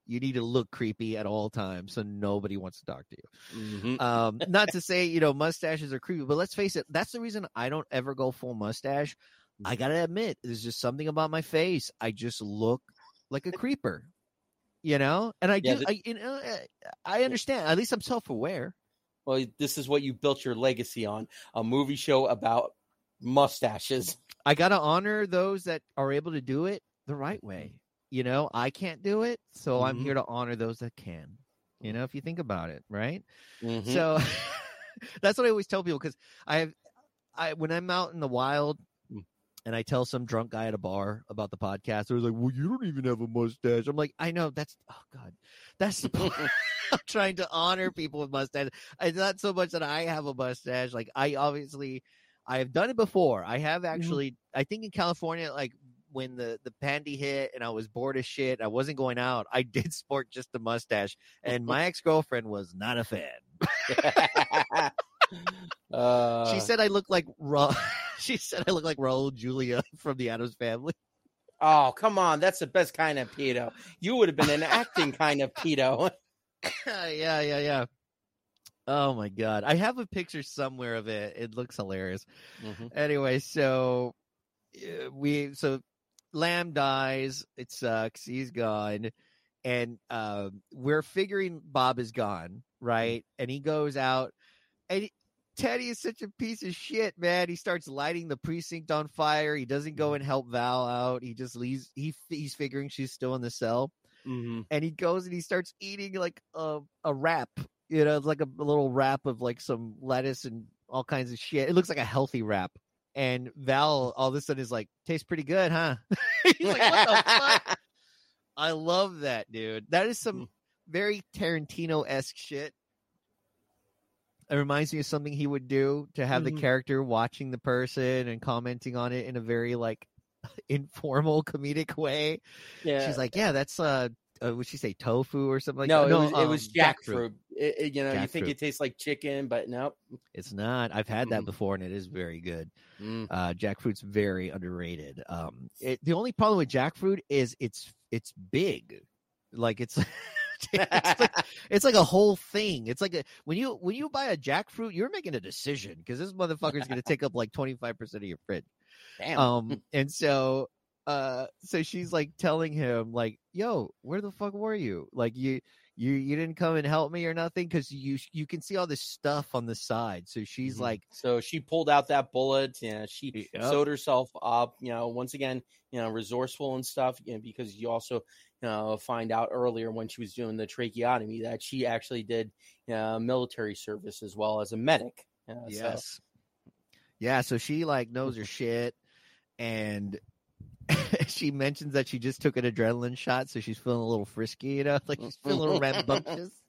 you need to look creepy at all times, so nobody wants to talk to you. Mhm. um not to say you know mustaches are creepy but let's face it that's the reason i don't ever go full mustache i gotta admit there's just something about my face i just look like a creeper you know and i Yeah, do the- I, you know uh, i understand at least i'm self-aware Well, this is what you built your legacy on a movie show about mustaches. i gotta honor those that are able to do it the right way you know i can't do it so i'm Mhm. here to honor those that can you know if you think about it right Mhm. So that's what I always tell people because I have, I when I'm out in the wild Mm. and I tell some drunk guy at a bar about the podcast, they're like, "Well, you don't even have a mustache." I'm like, "I know that's oh god, that's the point." I'm trying to honor people with mustache. It's not so much that I have a mustache. Like I obviously, I have done it before. I have actually. I think in California, like when the the pandy hit and I was bored as shit, I wasn't going out. I did sport just the mustache, and my ex girlfriend was not a fan. uh, She said I look like Ra- she said I look like Raul Julia from the Addams family. "Oh, come on, that's the best kind of pedo. You would have been an acting kind of pedo." yeah, yeah, yeah. Oh my god. I have a picture somewhere of it. It looks hilarious. Mhm. Anyway, so uh, we so Lamb dies. It sucks. He's gone. and uh, we're figuring Bob is gone, right? And he goes out, and he- Teddy is such a piece of shit, man. He starts lighting the precinct on fire. He doesn't go and help Val out. He just leaves. He he's figuring she's still in the cell, Mhm. and he goes and he starts eating like a a wrap. You know, like a, a little wrap of like some lettuce and all kinds of shit. It looks like a healthy wrap. And Val all of a sudden is like, tastes pretty good, huh? he's like, what the fuck? I love that, dude. That is some very Tarantino esque shit. It reminds me of something he would do to have the character watching the person and commenting on it in a very like informal comedic way. Yeah. She's like, "Yeah, that's uh, uh would she say tofu or something like no, that?" it was, it was um, jackfruit. It, it- you know, you think Jackfruit. it tastes like chicken, but nope. It's not. I've had that before, and it is very good. Mm. Uh, jackfruit's very underrated. Um, it, the only problem with jackfruit is it's it's big, like it's. it's, like, it's like a whole thing. It's like a, when you when you buy a jackfruit, you're making a decision because this motherfucker's going to take up like twenty five percent of your fridge. Damn. Um, and so, uh, so she's like telling him, like, "Yo, where the fuck were you? Like, you, you, you didn't come and help me or nothing because you, you can see all this stuff on the side." So she's Mhm. like, So she pulled out that bullet. You know, she Yep. sewed herself up. You know, once again, you know, resourceful and stuff. You know, because you also, you know, find out earlier when she was doing the tracheotomy that she actually did, you know, military service as well as a medic. You know, so- "Yes, yeah." So she like knows her shit, and she mentions that she just took an adrenaline shot, so she's feeling a little frisky, you know, like she's feeling a little rambunctious.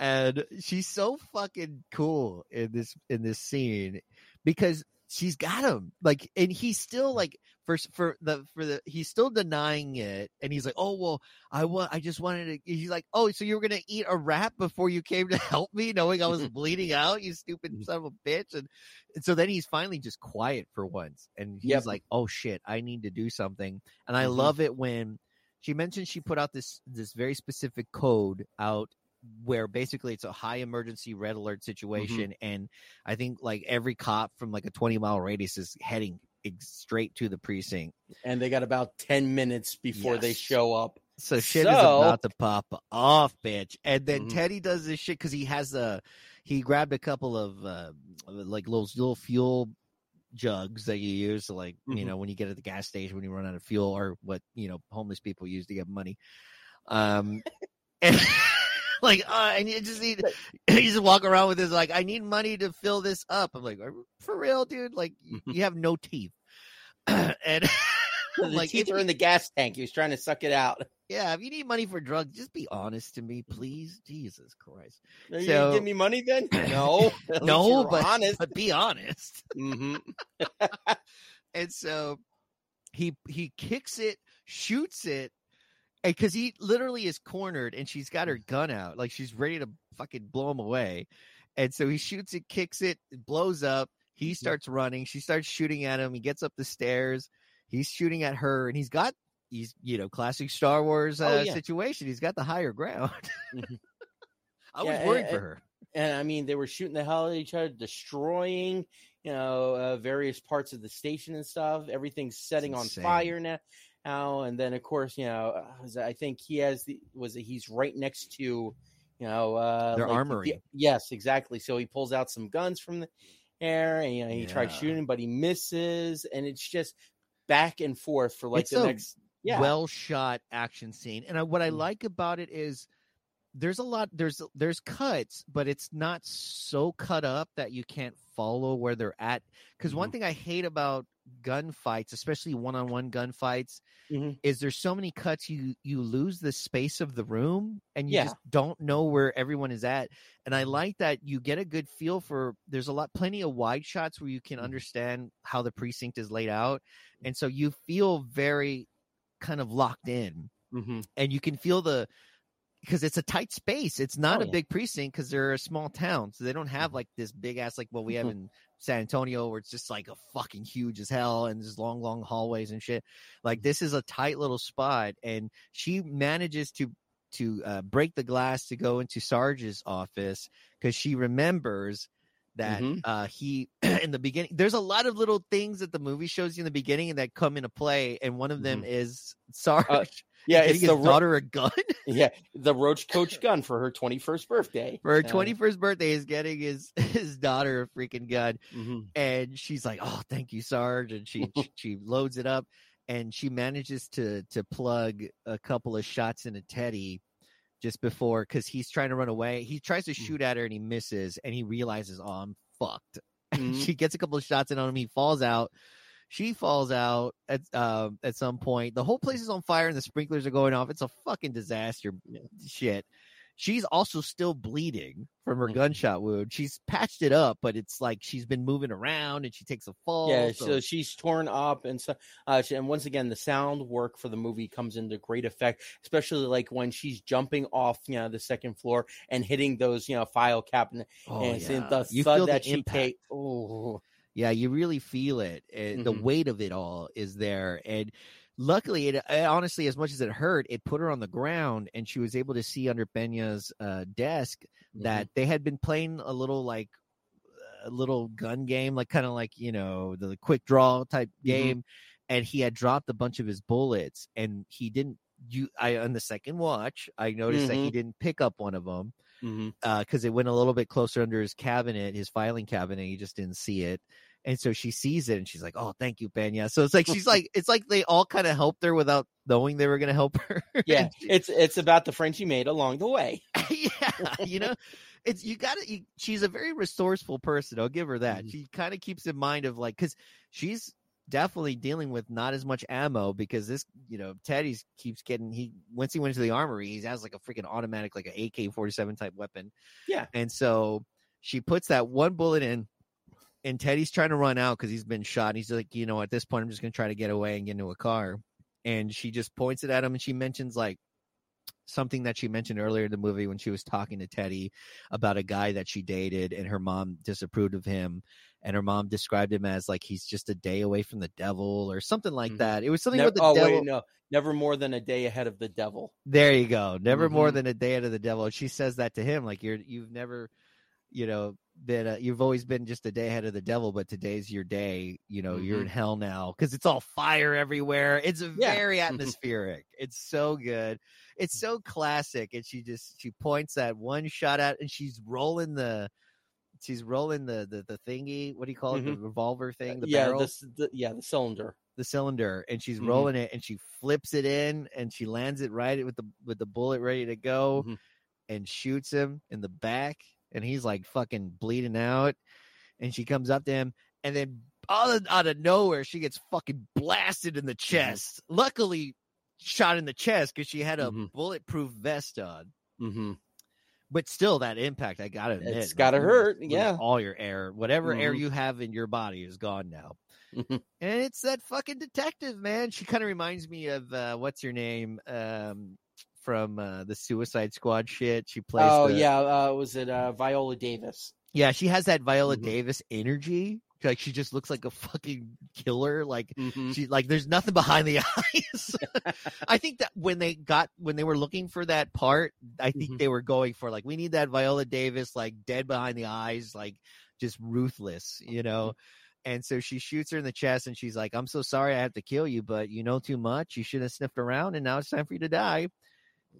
And she's so fucking cool in this in this scene because she's got him like, and he's still like for for the for the he's still denying it, and he's like, oh well, I want I just wanted to. He's like, oh, so you were gonna eat a rat before you came to help me, knowing I was bleeding out, you stupid son of a bitch, and and so then he's finally just quiet for once, and he's Yep. like, "Oh shit, I need to do something." And I Mhm. love it when she mentioned she put out this this very specific code out where basically it's a high emergency red alert situation, and I think like every cop from like a twenty mile radius is heading straight to the precinct. and they got about 10 minutes before they show up. So shit is about to pop off, bitch. And then Mhm. Teddy does this shit because he has a he grabbed a couple of uh, like little little fuel jugs that you use to like you Mhm. know when you get at the gas station when you run out of fuel or what you know homeless people use to get money. Um, and like uh, and you just need he just walk around with this like I need money to fill this up. I'm like for real, dude. Like you, you have no teeth. and The like, teeth are in the gas tank. He was trying to suck it out. yeah, if you need money for drugs, just be honest to me, please. Jesus Christ. Are So- gonna give me money then? No, no, but honest. but be honest. Mm-hmm. And so he he kicks it, shoots it, because he literally is cornered and she's got her gun out, like she's ready to fucking blow him away. And so he shoots it, kicks it, it blows up. Mm-hmm. He starts running. She starts shooting at him. He gets up the stairs. He's shooting at her, and he's got he's you know classic Star Wars uh, Oh, yeah. situation. He's got the higher ground. Mhm. I was Yeah, worried and- for her. and I mean they were shooting the hell out of each other, destroying you know uh, various parts of the station and stuff. Everything's setting on fire now. Now and then, of course, you know, uh, I think he has the was it, he's right next to you know uh, Their like the- armory. yes, exactly. So he pulls out some guns from the air, and you know he tries shooting, but he misses, and it's just back and forth for like It's the next yeah well shot action scene. And I, what I Mm. like about it is there's a lot there's there's cuts, but it's not so cut up that you can't follow where they're at. Because one Mhm. thing I hate about gunfights, especially one-on-one gunfights, Mhm. is there's so many cuts you you lose the space of the room and you Yeah. just don't know where everyone is at. And I like that you get a good feel for there's a lot plenty of wide shots where you can Mhm. understand how the precinct is laid out. And so you feel very kind of locked in Mhm. and you can feel the because it's a tight space. It's not Oh, a yeah. big precinct because they're a small town, so they don't have like this big ass like what we have in San Antonio, where it's just like a fucking huge as hell and there's long, long hallways and shit. Like this is a tight little spot, and she manages to to uh, break the glass to go into Sarge's office because she remembers that Mhm. uh, he in the beginning. There's a lot of little things that the movie shows you in the beginning and that come into play, and one of them is Sarge. Yeah, it's his the ro- daughter a gun yeah the Roach Coach gun for her twenty first birthday. for her Uh, 21st birthday. Is getting his his daughter a freaking gun, mhm. and she's like, "Oh, thank you, Sarge," and she she loads it up, and she manages to to plug a couple of shots into Teddy just before because he's trying to run away. He tries to shoot at her and he misses, and he realizes, "Oh, I'm fucked." Mhm. she gets a couple of shots in on him. He falls out. She falls out at um at some point. The whole place is on fire and the sprinklers are going off. It's a fucking disaster. Shit. She's also still bleeding from her Mhm. gunshot wound. She's patched it up, but it's like she's been moving around and she takes a fall. Yeah, so- so she's torn up, and so uh, she- and once again, the sound work for the movie comes into great effect, especially like when she's jumping off, you know, the second floor and hitting those, you know, file cabinet, oh, and yeah. the you thud feel that the she takes. Oh, Yeah, you really feel it. and The Mhm. weight of it all is there. And luckily, it, it honestly, as much as it hurt, it put her on the ground and she was able to see under Pena's uh, desk Mm-hmm. that they had been playing a little like a little gun game, like kind of like, you know, the quick draw type Mhm. game. And he had dropped a bunch of his bullets and he didn't. You, I on the second watch, I noticed that he Mhm. didn't pick up one of them because it went a little bit closer under his cabinet, his filing cabinet. He just didn't see it. And so she sees it and she's like, "Oh, thank you, Benya." So it's like she's like, it's like they all kind of helped her without knowing they were going to help her. yeah, she- it's it's about the friends she made along the way. yeah, you know, it's you got to. She's a very resourceful person. I'll give her that. Mhm. She kind of keeps in mind of like because she's definitely dealing with not as much ammo because this, you know, Teddy's keeps getting he once he went to the armory, he has like a freaking automatic, like an AK forty seven type weapon. Yeah. and so she puts that one bullet in. And Teddy's trying to run out because he's been shot. He's like, you know, at this point, I'm just going to try to get away and get into a car. And she just points it at him and she mentions, like, something that she mentioned earlier in the movie when she was talking to Teddy about a guy that she dated and her mom disapproved of him and her mom described him as like he's just a day away from the devil or something like Mhm. that. It was something Nev- with the oh devil. wait, no, never more than a day ahead of the devil. There you go. Never more Mhm. than a day ahead of the devil. And she says that to him like you're you've never you know been uh, you've always been just a day ahead of the devil but today's your day you know you're in hell now because it's all fire everywhere it's Yeah. very atmospheric it's so good it's so classic and she just she points that one shot out and she's rolling the she's rolling the the, the thingy what do you call it the revolver thing the yeah, barrel this, the, yeah, the cylinder. the cylinder and she's Mhm. rolling it and she flips it in and she lands it right with the with the bullet ready to go Mhm. and shoots him in the back and he's like fucking bleeding out and she comes up to him and then out of, out of nowhere she gets fucking blasted in the chest luckily shot in the chest because she had a Mhm. bulletproof vest on Mm-hmm. but still that impact i gotta admit It's gotta hurt, yeah. all your air whatever air Mhm. you have in your body is gone now and it's that fucking detective man she kind of reminds me of uh what's your name um from uh the suicide squad shit she plays Oh the- yeah, uh, was it uh, Viola Davis? yeah she has that viola Mhm. davis energy like she just looks like a fucking killer like Mhm. she like there's nothing behind the eyes i think that when they got when they were looking for that part i think Mhm. they were going for like we need that viola davis like dead behind the eyes like just ruthless you know and so she shoots her in the chest and she's like i'm so sorry i have to kill you but you know too much you should have sniffed around and now it's time for you to die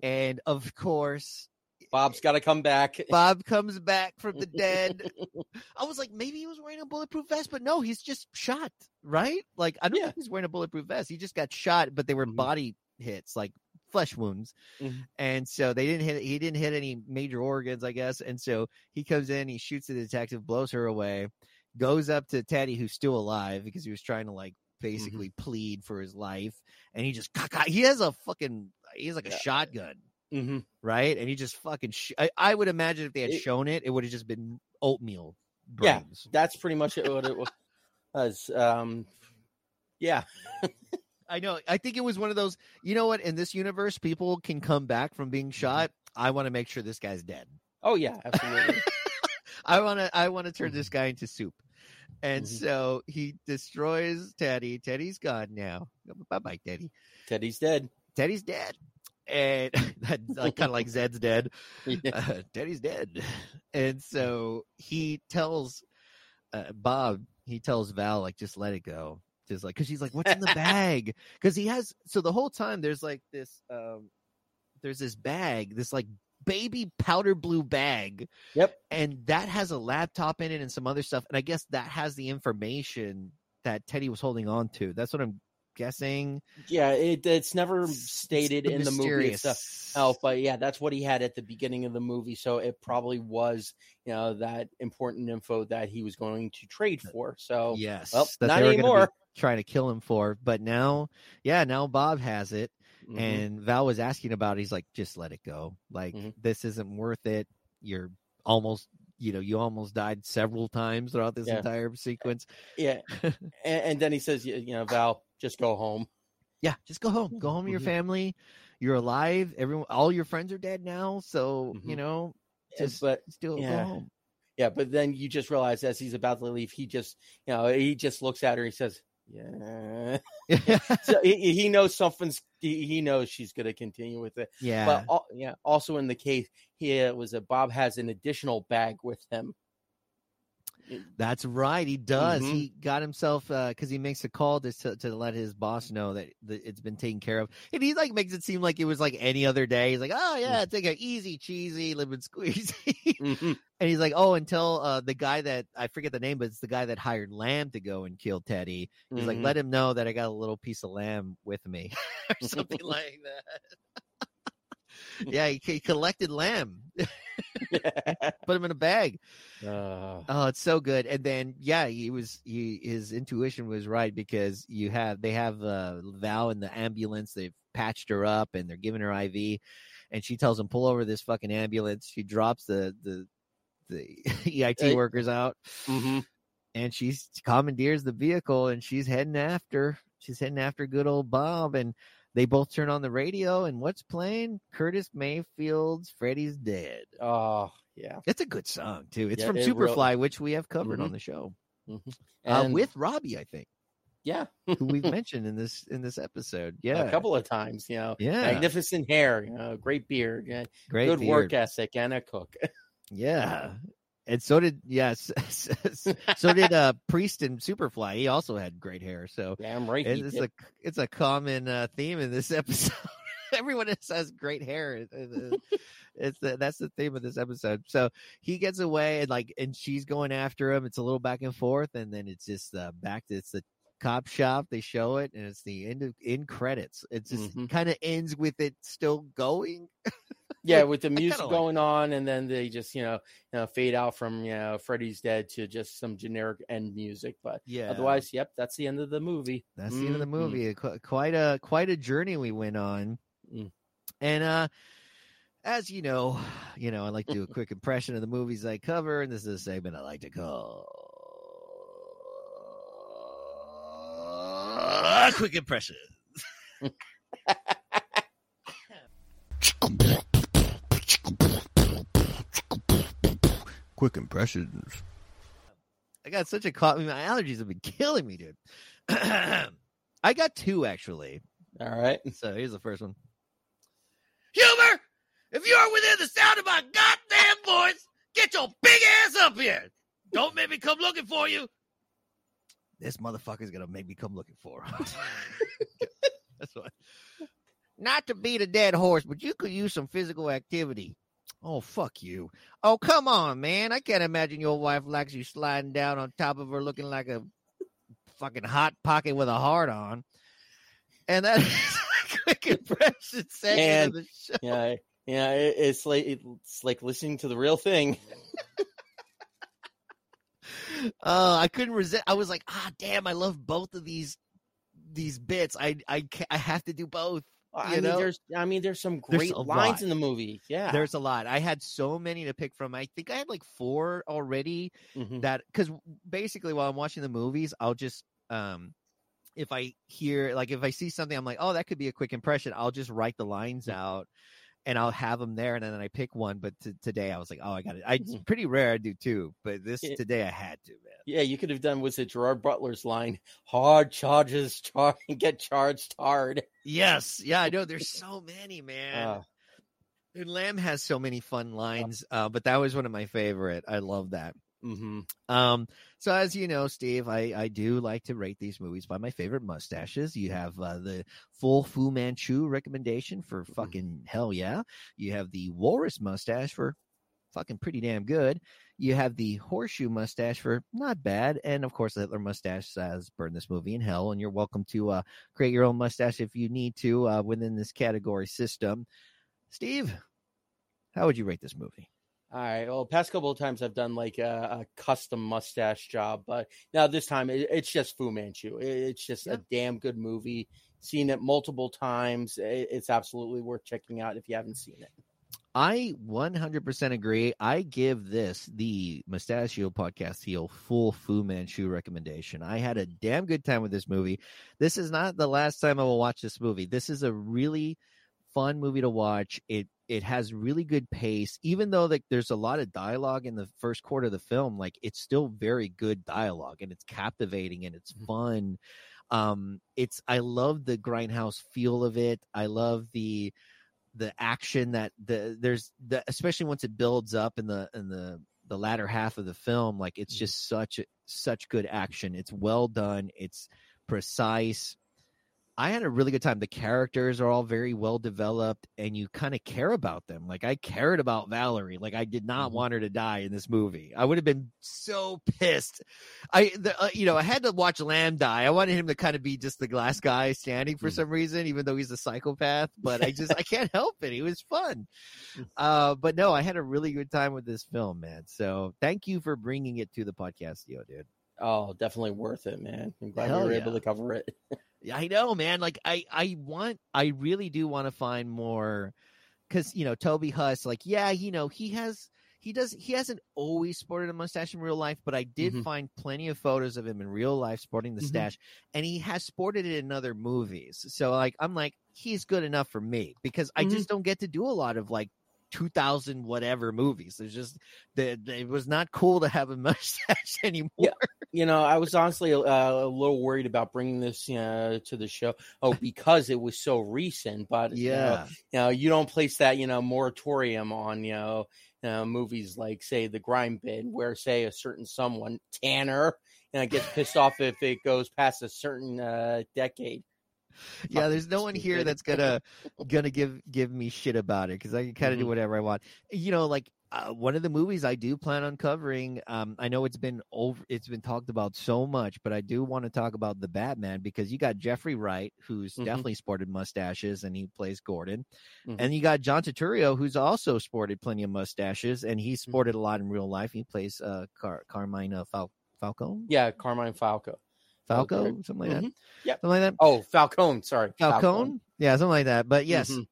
and of course Bob's got to come back. Bob comes back from the dead. I was like, maybe he was wearing a bulletproof vest, but no, he's just shot, right? Like, I don't Yeah. think he's wearing a bulletproof vest. He just got shot, but they were Mhm. body hits, like flesh wounds. Mhm. And so they didn't hit, he didn't hit any major organs, I guess. And so he comes in, he shoots the detective, blows her away, goes up to Teddy, who's still alive because he was trying to like basically plead for his life. And he just, he has a fucking, he has like a Yeah. shotgun hmm right? And he just fucking. Sh- I, I would imagine if they had It- shown it, it would have just been oatmeal Yeah. That's pretty much it, what it was. Um, yeah, I know. I think it was one of those. You know what? In this universe, people can come back from being shot. I want to make sure this guy's dead. oh yeah, absolutely. I want to. I want to turn this guy into soup. And Mhm. so he destroys Teddy. Teddy's gone now. Bye bye, Teddy. Teddy's dead. Teddy's dead. And like, kind of like Zed's dead. Yeah. uh, Daddy's dead. And so he tells uh, Bob, he tells Val, like, just let it go. just like because she's like, "What's in the bag?" Because he has so the whole time there's like this um there's this bag, this like baby powder blue bag. Yep. And that has a laptop in it and some other stuff. And I guess that has the information that Teddy was holding on to. That's what I'm guessing. Yeah, it, it's never It's stated in the movie itself. but yeah, that's what he had at the beginning of the movie. So it probably was, you know, that important info that he was going to trade for. So Yes. well, not they were gonna be anymore. Trying to kill him for, but now, yeah, now Bob has it, Mhm. and Val was asking about. it. He's like, just let it go. Like Mhm. this isn't worth it. You're almost, you know, you almost died several times throughout this Yeah. entire sequence. yeah, and, and then he says, you know, Val, just go home. Yeah, just go home. Go home to your Mhm. family. You're alive. Everyone, all your friends are dead now. So you Mhm. know, just but still go yeah. home. yeah, but then you just realize as he's about to leave, he just, you know, he just looks at her. He says, "Yeah." so he, he knows something's. He, he knows she's going to continue with it. yeah. But al- yeah, also in the case, he uh, was a Bob has an additional bag with him. That's right. He does. Mhm. He got himself because he makes a call to, to to let his boss know that, that it's been taken care of, and he like makes it seem like it was like any other day. He's like, "Oh yeah, take a easy, cheesy, lemon squeezy," Mhm. and he's like, "Oh, until uh, the guy that I forget the name, but it's the guy that hired Lamb to go and kill Teddy. He's like, Mhm. let him know that I got a little piece of lamb with me, or something like that." Yeah, he, he collected lamb, put him in a bag. Uh, Oh, it's so good. And then yeah, he was he his intuition was right because you have they have uh Val in the ambulance, they've patched her up and they're giving her IV and she tells him pull over this fucking ambulance. She drops the the the EMT Hey. workers out mhm. and she commandeers the vehicle and she's heading after she's heading after good old Bob and they both turn on the radio and what's playing? Curtis Mayfield's Freddy's Dead. Oh, yeah. It's a good song too. It's Yeah, from it real- Superfly, which we have covered Mhm. on the show uh, And with Robbie, I think, yeah, who we've mentioned in this in this episode. Yeah, a couple of times, you know, Yeah. magnificent hair, you know, great beard, yeah, great good work ethic, and a cook. Yeah, and so did yes, so did uh Priest and Superfly. He also had great hair. So Damn right, it's did. a it's a common uh, theme in this episode. Everyone else has great hair. It- it- It's the, that's the theme of this episode. So he gets away and like, and she's going after him. It's a little back and forth, and then it's just uh, back to it's the cop shop. They show it, and it's the end of in credits. It just Mhm. kind of ends with it still going. yeah, like, with the music like going on, and then they just you know, you know fade out from you know Freddy's dead to just some generic end music. But Yeah. otherwise, yep, that's the end of the movie. That's the end of the Mhm. movie. Quite a quite a journey we went on. Mm. And uh as you know, you know, I like to do a quick impression of the movies I cover, and this is a segment I like to call a quick impression. quick impressions. I got such a cough. My allergies have been killing me, dude. I got two actually. All right, So here's the first one. Humor, if you are within the sound of my goddamn voice, get your big ass up here. Don't make me come looking for you. This motherfucker's gonna make me come looking for him. That's what. Not to beat a dead horse, but you could use some physical activity. Oh fuck you! Oh come on, man! I can't imagine your wife likes you sliding down on top of her, looking like a fucking hot pocket with a heart on. And that is a quick impression segment And- of the show. yeah, yeah, it, it's like it's like listening to the real thing. Uh, I couldn't resist. I was like, ah, damn! I love both of these these bits. I I I have to do both. I mean, know? there's, I mean, there's some great a lines lot. in the movie. Yeah, There's a lot. I had so many to pick from. I think I had like four already. Mhm. That because basically while I'm watching the movies, I'll just um if I hear like if I see something, I'm like, oh, that could be a quick impression. I'll just write the lines out. And I'll have them there, and then I pick one. But t- today I was like, "Oh, I got it." I, it's Mhm. pretty rare I do too, but this Yeah. today I had to, man. Yeah, you could have done was it Gerard Butler's line, "Hard charges, char- get charged hard." Yes, yeah, I know. There's so many, man. Uh, And Lamb has so many fun lines, uh, but that was one of my favorite. I love that. Hmm Um, so as you know, Steve, I, I do like to rate these movies by my favorite mustaches. You have uh, the full Fu Manchu recommendation for fucking hell yeah. You have the Walrus mustache for fucking pretty damn good. You have the horseshoe mustache for not bad, and of course the Hitler mustache says burn this movie in hell. And you're welcome to uh, create your own mustache if you need to uh, within this category system. Steve, how would you rate this movie? All right. Well, past couple of times I've done like a, a custom mustache job, but now this time it, it's just Fu Manchu. It- it's just Yeah. a damn good movie. Seen it multiple times. It- it's absolutely worth checking out if you haven't seen it. I 100% agree. I give this, the Mustachio Podcast Heel, full Fu Manchu recommendation. I had a damn good time with this movie. This is not the last time I will watch this movie. This is a really fun movie to watch. It it has really good pace, even though like there's a lot of dialogue in the first quarter of the film. Like it's still very good dialogue, and it's captivating and it's fun. Um, it's I love the grindhouse feel of it. I love the the action that the there's the especially once it builds up in the in the the latter half of the film like it's just such such good action it's well done it's precise i had a really good time. The characters are all very well developed and you kind of care about them. Like i cared about valerie. Like i did not Mhm. want her to die in this movie. I would have been so pissed. I the, uh, you know i had to watch lamb die. I wanted him to kind of be just the glass guy standing for Mhm. some reason even though he's a psychopath but i just i can't help it. It was fun. Uh but no i had a really good time with this film man. So thank you for bringing it to the podcast yo dude. Oh, definitely worth it, man. I'm glad Hell we were yeah. able to cover it. Yeah, I know, man. Like I, I want, I really do want to find more, because you know, Toby Huss, like, yeah, you know, he has, he does, he hasn't always sported a mustache in real life, but I did Mhm. find plenty of photos of him in real life sporting the Mhm. stash, and he has sported it in other movies. So, like, I'm like, he's good enough for me because I Mhm. just don't get to do a lot of like. 2000 whatever movies there's just the, it was not cool to have a mustache anymore Yeah. You know, I was honestly uh, a little worried about bringing this uh, to the show. Oh, because it was so recent. But you know, yeah you know, you don't place that you know moratorium on you know, uh, movies like say The Grime Bin, where say a certain someone Tanner, you know, gets pissed off if it goes past a certain uh, decade. yeah there's no one here that's gonna gonna give give me shit about it because i can kind of do Mhm. whatever i want you know like uh, one of the movies i do plan on covering um i know it's been over it's been talked about so much but i do want to talk about the batman because you got jeffrey wright who's Mhm. definitely sported mustaches and he plays gordon Mhm. and you got john Turturro, who's also sported plenty of mustaches and he's Mm-hmm. sported a lot in real life he plays uh Car- carmine uh, Fal- falcone Yeah, Carmine Falco. Falco Okay. something like that Mhm. Yep. something like that Oh, Falcone. Sorry, Falcone? Yeah, something like that. But yes, Mhm.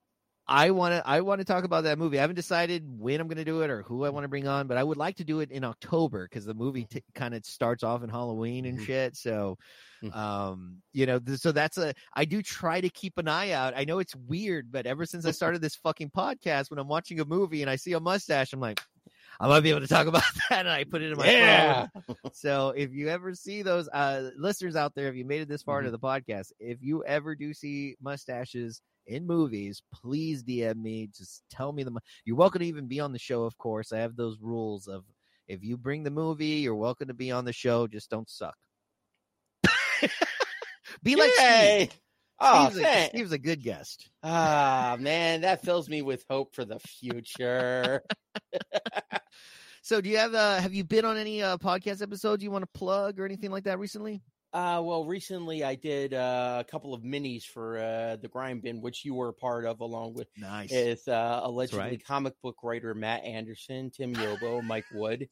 I want to. I want to talk about that movie. I haven't decided when I'm going to do it or who I want to bring on, but I would like to do it in October because the movie t- kind of starts off in Halloween and Mhm. shit. So, Mhm. um, you know, th- so that's a. I do try to keep an eye out. I know it's weird, but ever since I started this fucking podcast, when I'm watching a movie and I see a mustache, I'm like. I might be able to talk about that, and I put it in my phone. So if you ever see those uh, listeners out there, if you made it this far Mm-hmm. to the podcast, if you ever do see mustaches in movies, please DM me. Just tell me the. mu- You're welcome to even be on the show, of course. I have those rules of if you bring the movie, you're welcome to be on the show. Just don't suck. be like Steve. Oh, Steve's, a. Steve's a good guest. Ah, man, that fills me with hope for the future. So, do you have uh, have you been on any uh, podcast episodes you want to plug or anything like that recently? Uh, well, recently I did uh, a couple of minis for uh, the Grind Bin, which you were a part of, along with Nice. with uh, allegedly right. comic book writer Matt Anderson, Tim Yobo, Mike Wood.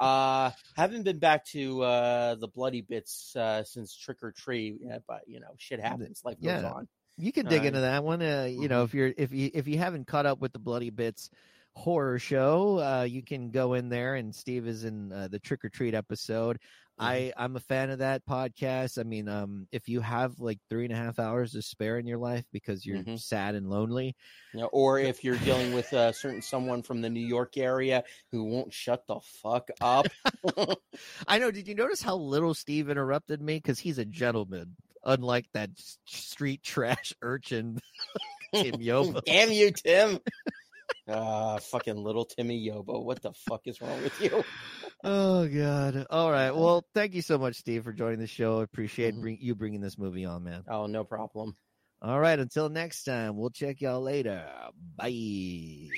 Uh, haven't been back to uh, the bloody bits uh, since Trick or Treat, yeah, but you know, shit happens. Life goes on. You can dig Uh, into that one. Uh, you know, if you're if you if you haven't caught up with the Bloody Bits horror show, uh, you can go in there. And Steve is in uh, the Trick or Treat episode. I I'm a fan of that podcast. I mean, um, if you have like three and a half hours to spare in your life because you're Mhm. sad and lonely, You know, or if you're dealing with a certain someone from the New York area who won't shut the fuck up. I know. Did you notice how little Steve interrupted me? Because he's a gentleman, unlike that street trash urchin Tim Yobo. Damn you, Tim. Ah, fucking little Timmy Yobo. What the fuck is wrong with you? Oh God! All right. Well, thank you so much, Steve, for joining the show. I appreciate Mhm. bring, you bringing this movie on, man. Oh, no problem. All right. Until next time, we'll check y'all later. Bye.